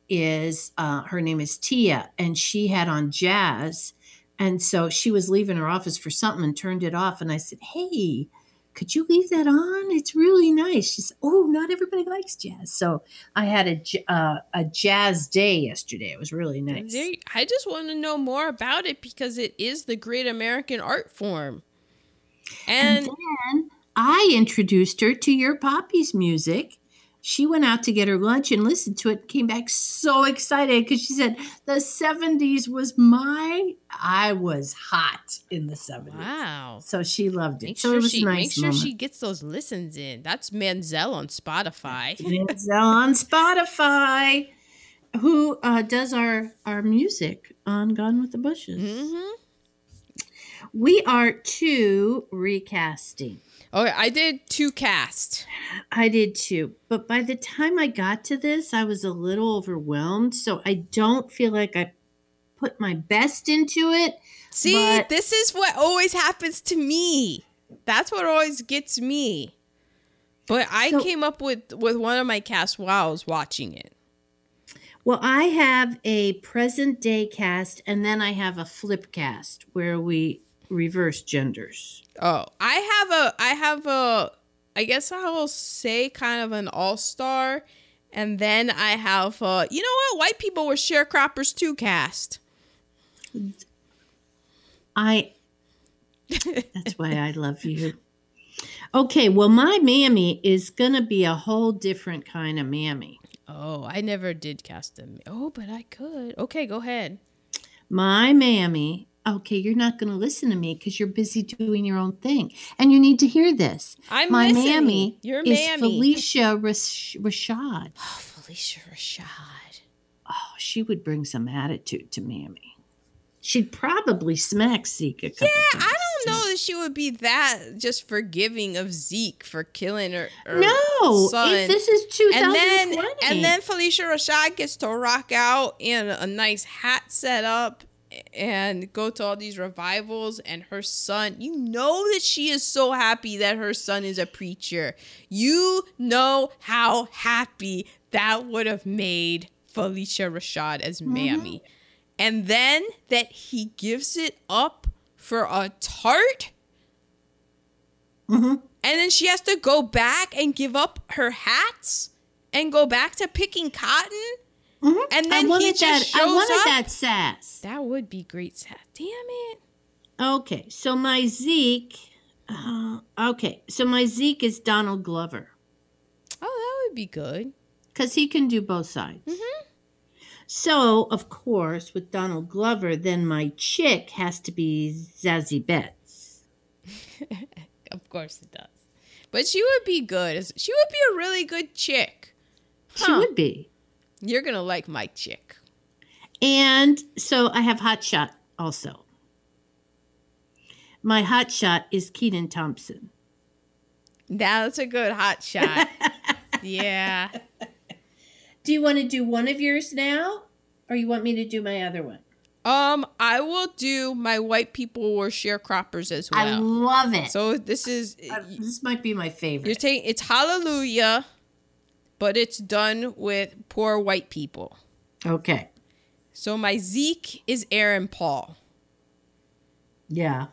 is uh, her name is Tia, and she had on jazz, and so she was leaving her office for something and turned it off, and I said, "Hey, could you leave that on? It's really nice." She said, "Oh, not everybody likes jazz," so I had a uh, a jazz day yesterday. It was really nice. I just want to know more about it because it is the great American art form. And And then I introduced her to your Poppy's music. She went out to get her lunch and listened to it came back so excited because she said the 70s was my I was hot in the 70s. wow. So she loved it. Make so sure it was she nice make sure moment. she gets those listens in. That's Manzel on Spotify. Manzel on Spotify, who uh, does our our music on Gone with the Bushes. hmm We are two recasting. Okay, I did two casts. I did two. But by the time I got to this, I was a little overwhelmed. So I don't feel like I put my best into it. See, But- this is what always happens to me. That's what always gets me. But I So- came up with with one of my casts while I was watching it. Well, I have a present day cast and then I have a flip cast where we reverse genders. Oh, I have a I have a I guess I will say kind of an all-star and then I have a, you know what? White people were sharecroppers too cast. I That's why I love you. Okay, well my mammy is going to be a whole different kind of mammy. Oh, I never did cast them. Oh, but I could. Okay, go ahead. My mammy, okay, you're not going to listen to me because you're busy doing your own thing. And you need to hear this. I'm My listening. mammy Your is mammy. Phylicia Rash- Rashad. Oh, Phylicia Rashad. Oh, she would bring some attitude to mammy. She'd probably smack Zeke a couple Yeah, I don't know that she would be that just forgiving of Zeke for killing her. her No, son. if this is and then 2020. and then Phylicia Rashad gets to rock out in a nice hat set up and go to all these revivals and her son you know that she is so happy that her son is a preacher you know how happy that would have made Phylicia Rashad as Mammy and then that he gives it up for a tart Mhm. and then she has to go back and give up her hats and go back to picking cotton. Mhm. and I then he wanted just that. I wanted up? that sass. That would be great. sass. Damn it. Okay, so my Zeke. Uh, okay, so my Zeke is Donald Glover Oh, that would be good. because he can do both sides. Mhm. So, of course, with Donald Glover, then my chick has to be Zazie Beetz. Of course it does. But she would be good. She would be a really good chick. She would be. You're gonna like my chick. And so I have Hot Shot also. My Hot Shot is Kenan Thompson. That's a good hot shot. yeah. Do you want to do one of yours now? Or you want me to do my other one? Um, I will do my white people were sharecroppers as well. I love it. So this is Uh, this might be my favorite. You're taking it's Hallelujah, but it's done with poor white people. okay. So my Zeke is Aaron Paul Yeah.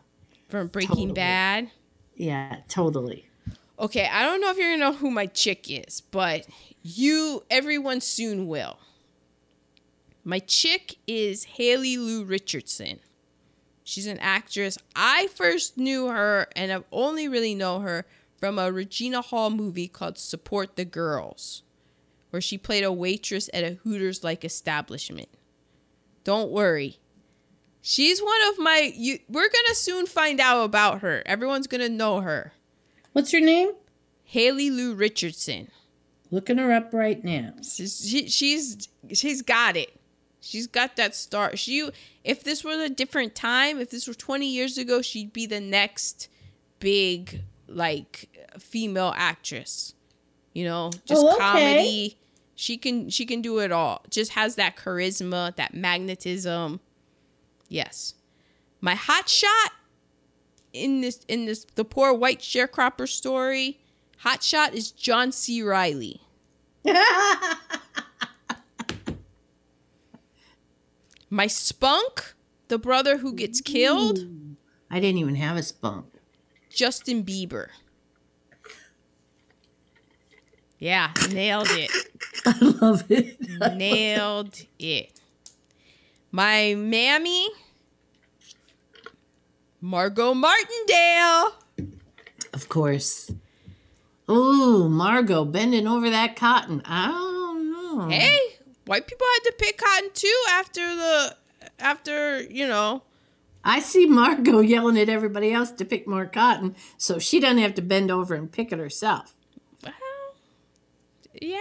from Breaking Totally. Bad. Yeah, totally. Okay, I don't know if you're gonna know who my chick is, but you, everyone soon will. My chick is Haley Lu Richardson. She's an actress. I first knew her, and I've only really know her from a Regina Hall movie called Support the Girls, where she played a waitress at a Hooters like establishment. Don't worry. She's one of my you we're going to soon find out about her. Everyone's going to know her. What's her name? Haley Lu Richardson. Looking her up right now. She's, she, she's she's got it. She's got that star. She if this was a different time, if this were 20 years ago, she'd be the next big like female actress. You know, just Oh, okay. comedy. She can she can do it all. Just has that charisma, that magnetism. Yes. My hot shot in this in this the poor white sharecropper story, hot shot is John C. Reilly. My spunk, the brother who gets killed, I didn't even have a spunk. Justin Bieber. Yeah, nailed it. I love it. nailed it. My mammy, Margot Martindale. Of course. Ooh, Margot bending over that cotton. I don't know. Hey, white people had to pick cotton too after the after you know. I see Margot yelling at everybody else to pick more cotton, so she doesn't have to bend over and pick it herself. Well, yeah,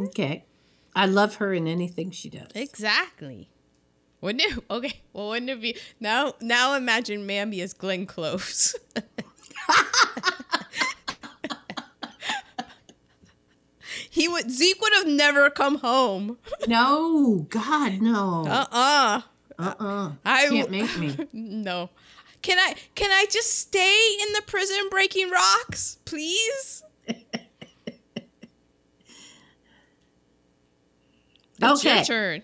Okay. I love her in anything she does. exactly. Wouldn't it? Okay, well, wouldn't it be now? Now imagine Mammy as Glenn Close. he would Zeke would have never come home. No, God, no. Uh uh Uh-uh. I Can't make me. no. Can I can I just stay in the prison breaking rocks, please? It's your Okay. turn.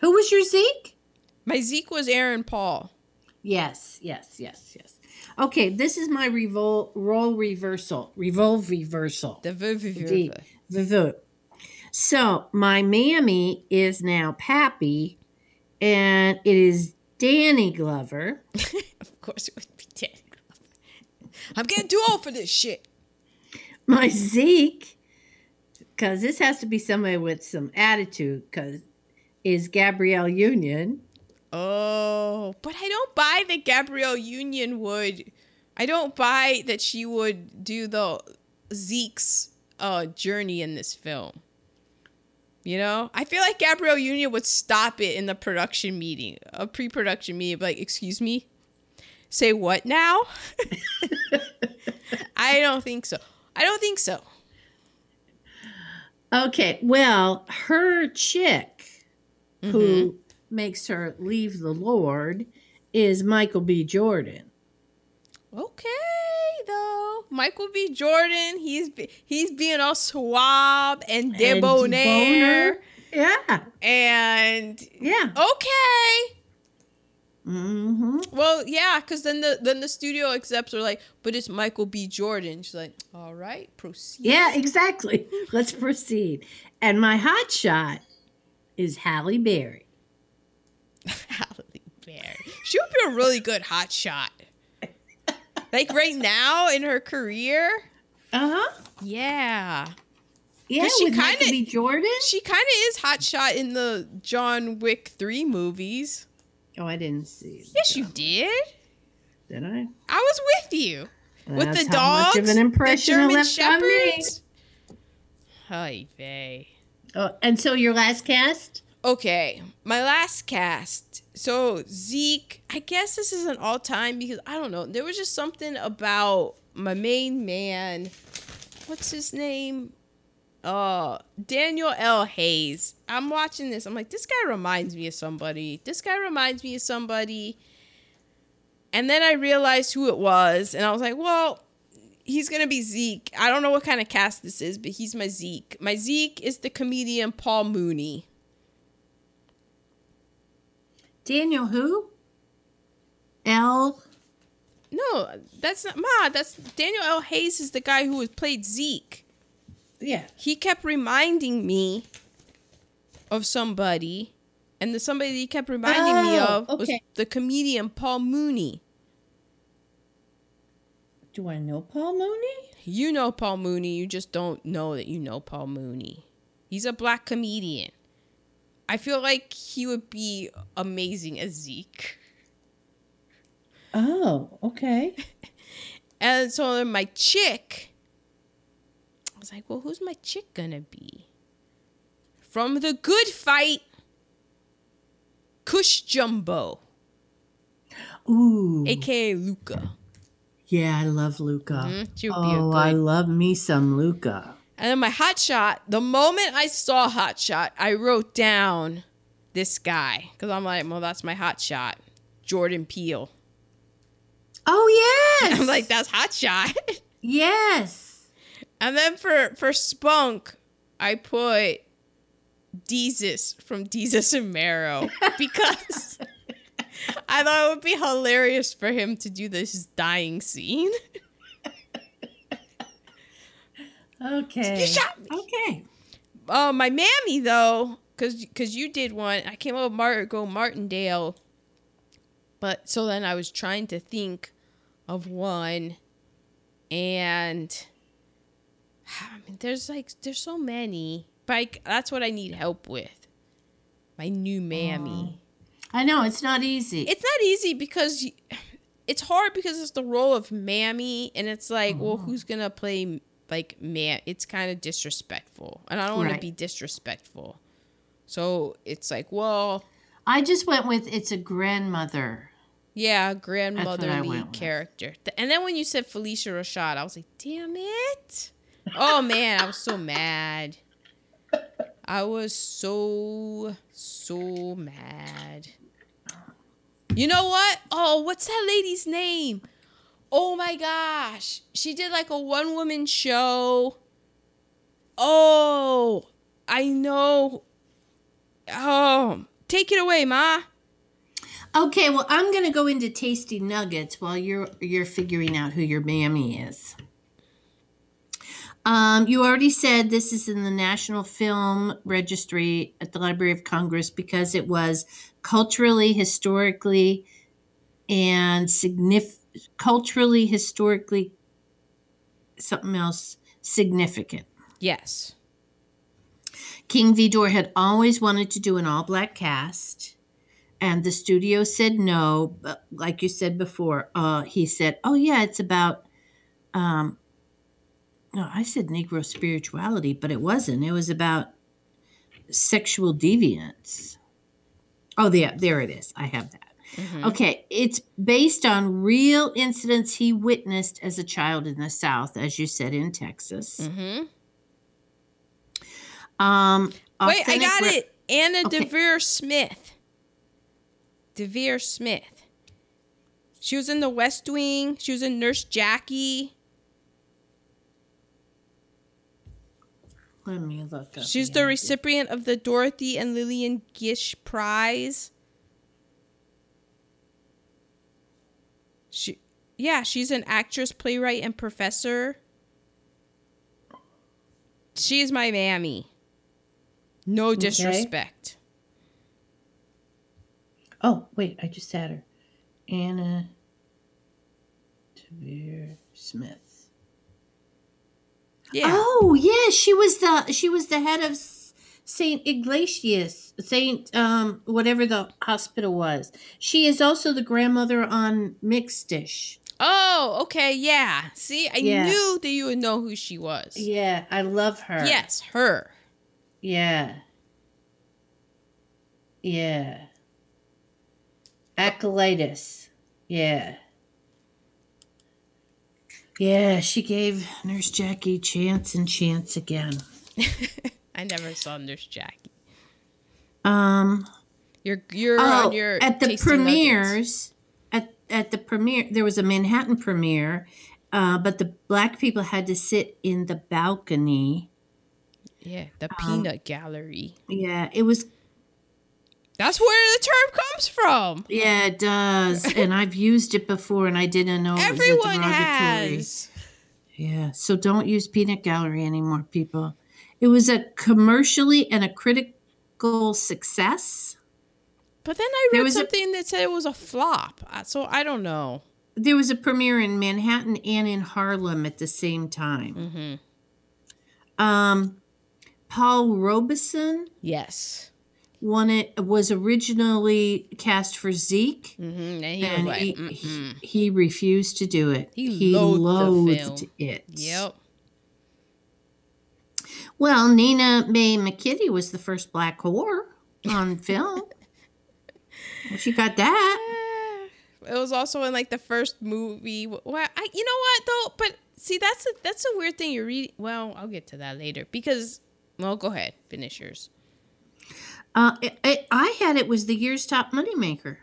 Who was your Zeke? My Zeke was Aaron Paul. Yes, yes, yes, yes. Okay, this is my revol- role reversal. Revolve reversal. The v- v- V. v- So my mammy is now Pappy, and it is Danny Glover. Of course it would be Danny Glover. I'm getting too old for this shit. My Zeke, because this has to be somebody with some attitude, because is Gabrielle Union. Oh, but I don't buy that Gabrielle Union would. I don't buy that she would do the Zeke's uh, journey in this film. You know, I feel like Gabrielle Union would stop it in the production meeting, a pre-production meeting, like, "Excuse me, say what now?" I don't think so. I don't think so. Okay, well, her chick who mm-hmm. makes her leave the Lord is Michael B. Jordan. Okay, though Michael B. Jordan, he's he's being all suave and debonair, Yeah, and yeah. okay. Mm-hmm. Well, yeah, because then the then the studio accepts are like, but it's Michael B. Jordan. She's like, all right, proceed. Yeah, exactly. Let's proceed. And my hot shot is Halle Berry. Halle Berry. She would be a really good hot shot. Like right now in her career, Uh huh. yeah. Yeah, she with Michael kinda- Jordan. She kind of is hot shot in the John Wick 3 movies. Oh, I didn't see. Yes, you did. Did I? I was with you. with That's the how dogs, much of an impression the German left on me. shepherds. Hi, vey. Oh, and so your last cast? Okay, my last cast. So Zeke, I guess this is an all time because I don't know. There was just something about my main man. What's his name? Uh, Daniel L. Haynes. I'm watching this. I'm like, this guy reminds me of somebody. This guy reminds me of somebody. And then I realized who it was, and I was like, well, he's gonna be Zeke. I don't know what kind of cast this is, but he's my Zeke. My Zeke is the comedian Paul Mooney. Daniel who? L. No, that's not Ma. That's Daniel L. Haynes is the guy who was played Zeke. Yeah. He kept reminding me of somebody, and the somebody that he kept reminding me Oh, of was the comedian Paul Mooney. Do I know Paul Mooney? You know Paul Mooney. You just don't know that you know Paul Mooney. He's a black comedian. I feel like he would be amazing as Zeke. Oh, okay. And so my chick, I was like, well, who's my chick gonna be? From the good fight, Cush Jumbo, Ooh. aka Lucca. Yeah, I love Lucca. Mhm, be a Oh, I love me some Lucca. And then my hot shot, the moment I saw hot shot, I wrote down this guy because I'm like, well, that's my hot shot, Jordan Peele. Oh yes. I'm like, that's hot shot. yes. And then for for Spunk, I put Desus from Desus and Mero because I thought it would be hilarious for him to do this dying scene. Okay. You shot me. Okay. Uh, my mammy though, cause cause you did one. I came up with Margot Martindale, but so then I was trying to think of one, and I mean, there's like there's so many, but I, that's what I need help with. My new mammy. I know it's not easy. It's not easy because y- it's hard because it's the role of mammy, and it's like, well, who's gonna play like man? It's kind of disrespectful, and I don't want Right. to be disrespectful. So it's like, well, I just went with it's a grandmother. yeah, grandmotherly character. And then when you said Phylicia Rashad, I was like, damn it! Oh man, I was so mad. I was so so mad. You know what? Oh, what's that lady's name? Oh my gosh. She did like a one woman show. Oh, I know. Oh, take it away, Ma. Okay, well, I'm going to go into tasty nuggets while you're you're figuring out who your mammy is. Um, you already said this is in the National Film Registry at the Library of Congress because it was culturally, historically, and signif- culturally, historically, something else significant. Yes. King Vidor had always wanted to do an all black cast, and the studio said no. But like you said before, uh, he said, "Oh yeah, it's about." Um, no, I said Negro spirituality, but it wasn't. It was about sexual deviance. Oh, yeah, there it is. I have that. Mhm. Okay, it's based on real incidents he witnessed as a child in the South, as you said in Texas. Mm-hmm. Um, Wait, I got re- it. Anna Okay. Deavere Smith. Deavere Smith. She was in The West Wing. She was in Nurse Jackie. Let me look up. She's the the recipient of the Dorothy and Lillian Gish Prize. She, yeah, she's an actress, playwright, and professor. She is my mammy. No disrespect. Oh, wait, I just had her. Anna Deavere Smith. Yeah. Oh, yeah, she was the she was the head of S- Saint Ignatius, Saint um whatever the hospital was. She is also the grandmother on Mixed-ish. Oh, okay, yeah. See, I Yeah. knew that you would know who she was. Yeah, I love her. Yes, her. Yeah. Yeah. Akalitus. Yeah. Yeah, she gave Nurse Jackie chance and chance again. I never saw Nurse Jackie. Um You're you're oh, on your at the tasty nuggets. premieres at at the premiere there was a Manhattan premiere, uh, but the black people had to sit in the balcony. Yeah, the Um, peanut gallery. Yeah, it was That's where the term comes from. yeah, it does. and I've used it before and I didn't know it was a Everyone derogatory. has. Yeah, so don't use peanut gallery anymore, people. It was a commercially and a critical success. But then I read was a- something that said it was a flop. So I don't know. There was a premiere in Manhattan and in Harlem at the same time. Mm-hmm. Um, Paul Robeson Yes. won it was originally cast for Zeke, Mm-hmm. And he and he, he he refused to do it. He loathed the loathed film. it. Yep. Well, Nina Mae McKinney was the first black whore on film. Well, she got that. It was also in like the first movie. Well, I, you know what though? But see, that's a that's a weird thing. You read. Well, I'll get to that later because. Well, go ahead. Finish yours. Uh, it, it, I had it was the year's top moneymaker.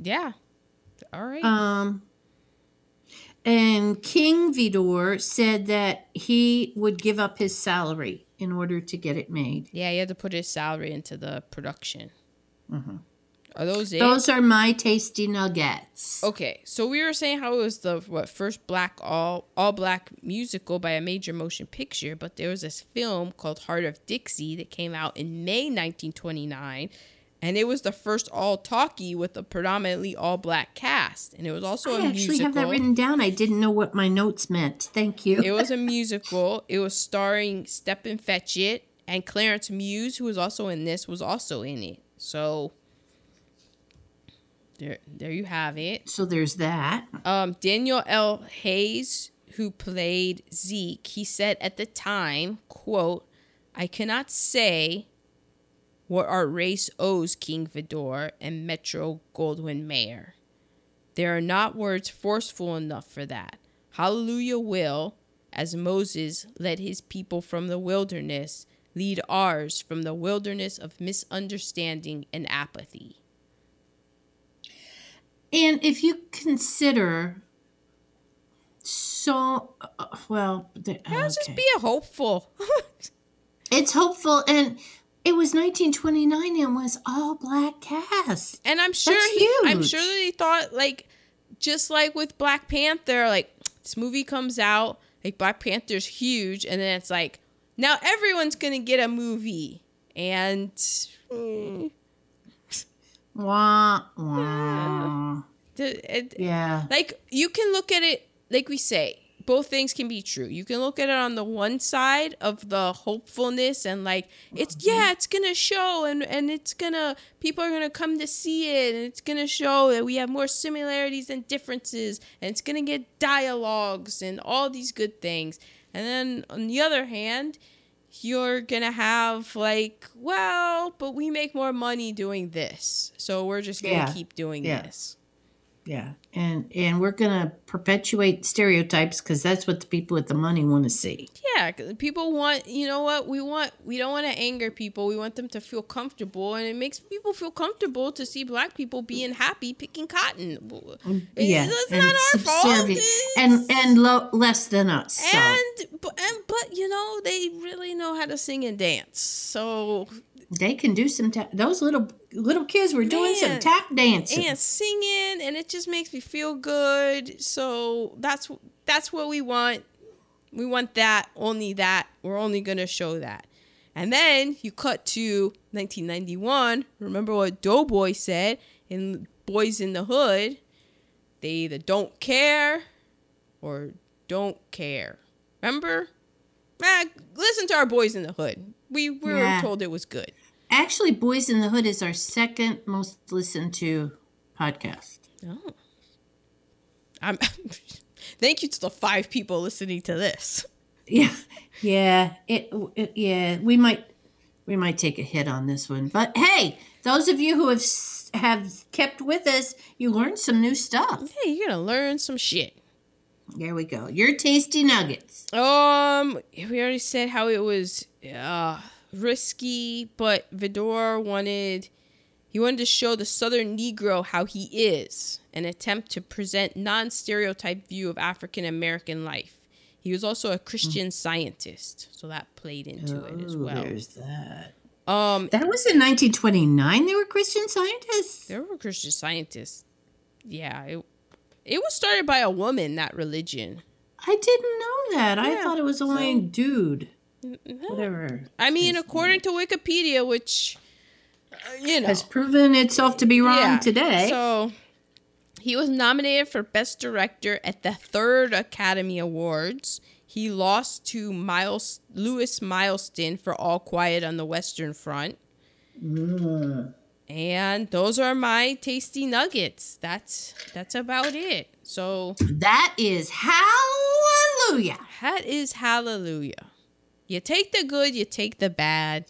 Yeah. All right. Um, and King Vidor said that he would give up his salary in order to get it made. Yeah, he had to put his salary into the production. Mhm. Are those it? Those are my tasty nuggets. Okay, so we were saying how it was the what first black all all black musical by a major motion picture, but there was this film called Heart of Dixie that came out in May 1929, and it was the first all talkie with a predominantly all black cast, and it was also I a actually musical. have that written down. I didn't know what my notes meant. Thank you. it was a musical. It was starring Stepin Fetchit and Clarence Muse, who was also in this, was also in it. So there, there you have it. so there's that. Um, Daniel L. Haynes, who played Zeke, he said at the time, quote, I cannot say what our race owes King Vidor and Metro Goldwyn Mayer. There are not words forceful enough for that. Hallelujah will, as Moses led his people from the wilderness, lead ours from the wilderness of misunderstanding and apathy. And if you consider so uh, well, the- Yeah, Let's just be a hopeful. it's hopeful and it was 1929 and was all black cast. And I'm sure That's he, I'm sure that he thought like just like with Black Panther, like this movie comes out, like Black Panther's huge, and then it's like now everyone's gonna get a movie. And mm, Wah, wah. the- it- Yeah. like you can look at it like we say both things can be true you can look at it on the one side of the hopefulness and like it's mm-hmm. yeah it's gonna show and and it's gonna people are gonna come to see it and it's gonna show that we have more similarities than differences and it's gonna get dialogues and all these good things and then on the other hand you're gonna have like well but we make more money doing this so we're just gonna Yeah. keep doing Yeah. this Yeah. And and we're going to perpetuate stereotypes cuz that's what the people with the money want to see. Yeah, people want, you know what? We want we don't want to anger people. We want them to feel comfortable and it makes people feel comfortable to see black people being happy picking cotton. Mm, yeah. It's not our fault. And and lo- less than us. So. And but, and but you know, they really know how to sing and dance. So They can do some ta- those little little kids were doing some tap dancing. and singing and it just makes me feel good. So that's that's what we want. We want that, only that. We're only going to show that. And then you cut to 1991. Remember what Doughboy said in Boys in the Hood? They either don't care or don't care. Remember? Ah, listen to our Boys in the Hood. We, we Yeah. were told it was good. Actually, Boys in the Hood is our second most listened to podcast. Oh. I'm Thank you to the five people listening to this. Yeah, yeah, it, it, yeah. We might, we might take a hit on this one, but hey, those of you who have have kept with us, you learned some new stuff. Hey, you're gonna learn some shit. There we go. Your tasty nuggets. Um, we already said how it was uh risky, but Vidor wanted he wanted to show the Southern Negro how he is, an attempt to present non-stereotype view of African American life. He was also a Christian scientist, so that played into it as Oh, well. There's that. Um, That was in 1929. They were Christian scientists. there were Christian scientists. Yeah, it, it was started by a woman. That religion. I didn't know that. I thought it was only a dude. No. Whatever. I mean, according to Wikipedia, which you know Has proven itself to be wrong today. So he was nominated for Best Director at the third Academy Awards. He lost to Miles Lewis Milestone for All Quiet on the Western Front. Mm. And those are my tasty nuggets. That's that's about it. So That is hallelujah. that is hallelujah. You take the good, you take the bad.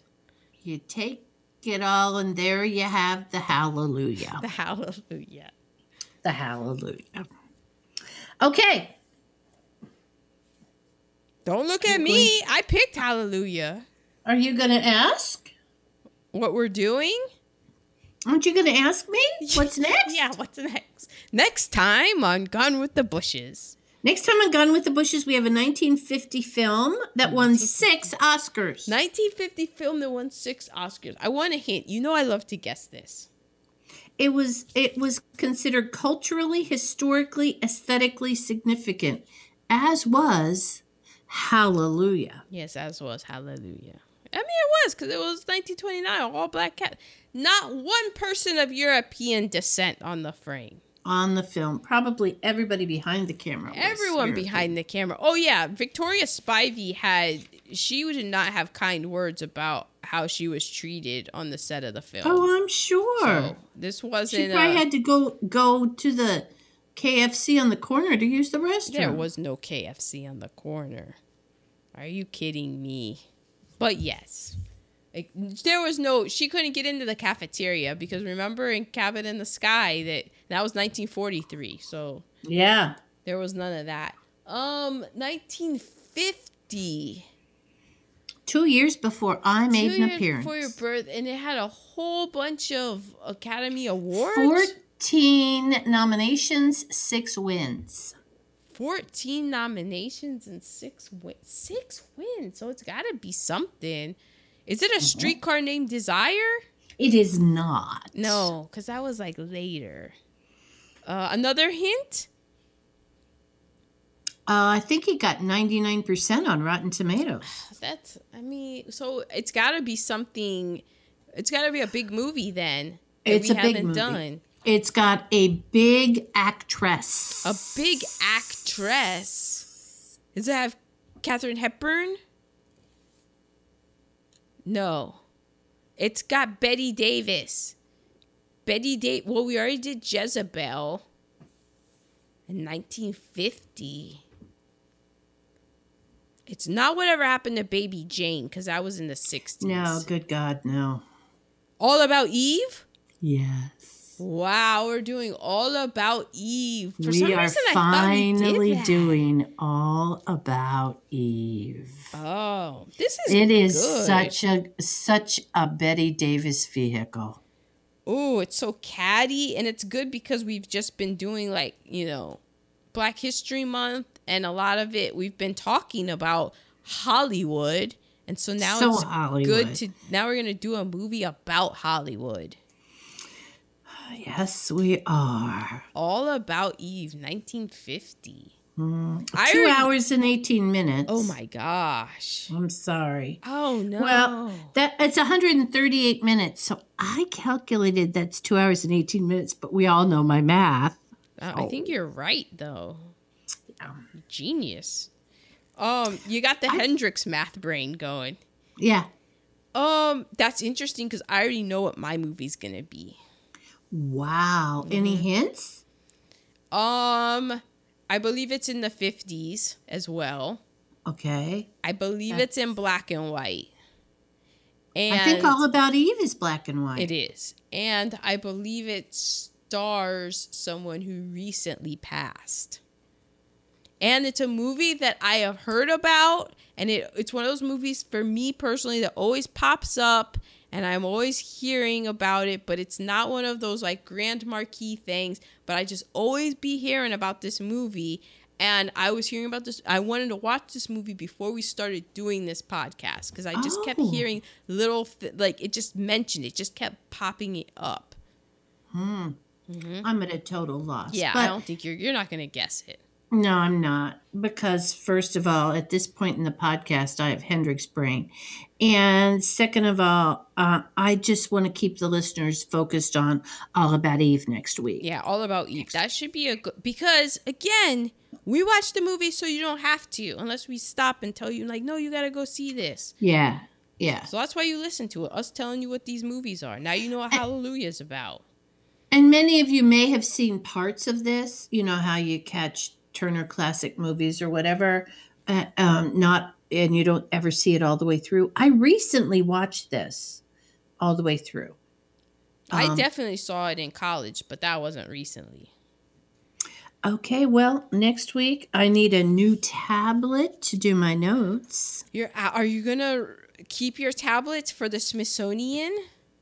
You take it all, and there you have the hallelujah. The hallelujah. The hallelujah. Okay. Don't look at me. I picked hallelujah. Are you going to ask? What we're doing? Aren't you going to ask me? What's next? Yeah, what's next? Next time on Gone with the Bushes. Next time on Gone with the Bushes, we have a 1950 film that won six Oscars. 1950 film that won six Oscars. I want a hint. You know I love to guess this. It was it was considered culturally, historically, aesthetically significant, as was Hallelujah. Yes, as was Hallelujah. I mean, it was because it was 1929, all black cat. Not one person of European descent on the frame. On the film, probably everybody behind the camera. Everyone behind the camera. Oh yeah, Victoria Spivey had. She did not have kind words about how she was treated on the set of the film. Oh, I'm sure. So this wasn't. probably uh, had to go go to the KFC on the corner to use the restroom. There was no KFC on the corner. Are you kidding me? But yes. Like, there was no she couldn't get into the cafeteria because remember in Cabin in the Sky that that was 1943. So Yeah. there was none of that. Um 1950. Two years before I made an appearance. before your birth and it had a whole bunch of Academy Awards. 14 nominations, six wins. 14 nominations and six wins. Six wins. So it's got to be something. Is it a streetcar named Desire? It is not. No, because that was like later. Uh, another hint? Uh, I think he got 99% on Rotten Tomatoes. That's, I mean, so it's got to be something. It's got to be a big movie then. that It's we a big movie. done. It's got a big actress. A big actress. Does it have Katharine Hepburn? No. It's got Bette Davis. Betty Da Well, we already did Jezebel in 1950. It's not whatever happened to Baby Jane because that was in the 60s. No, good God, no. All About Eve? Yes. Wow, we're doing All About Eve. For we some are reason, I we finally that. doing all about Eve. Oh, this is It is good. such a such a Bette Davis vehicle. Oh, it's so catty, and it's good because we've just been doing like you know, Black History Month, and a lot of it we've been talking about Hollywood, and so now So it's Hollywood. good to now we're gonna do a movie about Hollywood, Yes, we are. all about Eve, 1950. Mm, Two hours and eighteen minutes. Oh my gosh. I'm sorry. Oh no. Well, that it's 138 minutes. So I calculated that's two hours and 18 minutes, but we all know my math. I I think you're right though. Yeah. Genius. Um, you got the Hendrix math brain going. Yeah. Um, that's interesting because I already know what my movie's gonna be. Wow. Any Mm-hmm. hints? Um, I believe it's in the fifties as well. Okay. I believe it's in black and white. And I think All About Eve is black and white. it is, and I believe it stars someone who recently passed. And it's a movie that I have heard about, and it, it's one of those movies for me personally that always pops up, and I'm always hearing about it, but it's not one of those like grand marquee things. But I just always be hearing about this movie, and I was hearing about this. I wanted to watch this movie before we started doing this podcast because I just kept Oh. hearing little th- like it just mentioned it, just kept popping it up. Hmm. I'm at a total loss. Yeah, But I don't think you're you're not gonna guess it. No, I'm not. Because, first of all, at this point in the podcast, I have Hendrix brain. And second of all, uh, I just want to keep the listeners focused on All About Eve next week. Yeah, all about Eve. That should be a good because again, we watch the movie so you don't have to unless we stop and tell you like, no, you gotta go see this. Yeah. Yeah. So that's why you listen to it. Us telling you what these movies are. Now you know what Hallelujah is about. And many of you may have seen parts of this. You know how you catch Turner Classic Movies or whatever, uh, um, not, and you don't ever see it all the way through. I recently watched this all the way through. I Um, definitely saw it in college, but that wasn't recently. Okay, well, next week I need a new tablet to do my notes. You're are you gonna keep your tablets for the Smithsonian?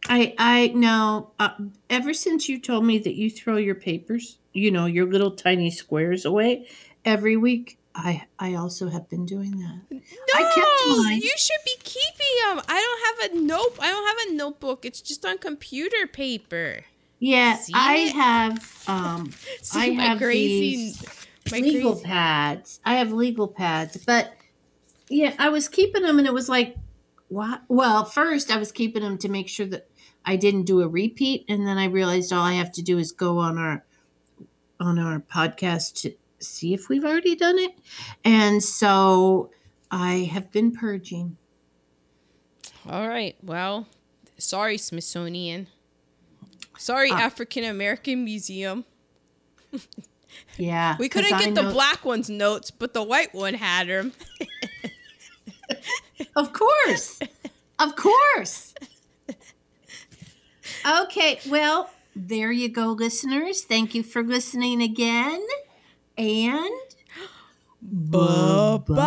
I I know. Uh, ever since you told me that you throw your papers, you know, your little tiny squares away, every week. I I also have been doing that. No, I kept mine. you should be keeping them. I don't have a note. I don't have a notebook. It's just on computer paper. Yeah, See I it? have um See I have crazy, these legal crazy- pads. I have legal pads, but yeah, I was keeping them, and it was like, what? Well, first I was keeping them to make sure that I didn't do a repeat, and then I realized all I have to do is go on our on our podcast to see if we've already done it, and so I have been purging. All right. Well, sorry, Smithsonian. Sorry, Ah. African American Museum. Yeah, We couldn't I get the know- black one's notes, but the white one had them. Of course. Of course. Okay, well, there you go, listeners. Thank you for listening again. And Bye-bye.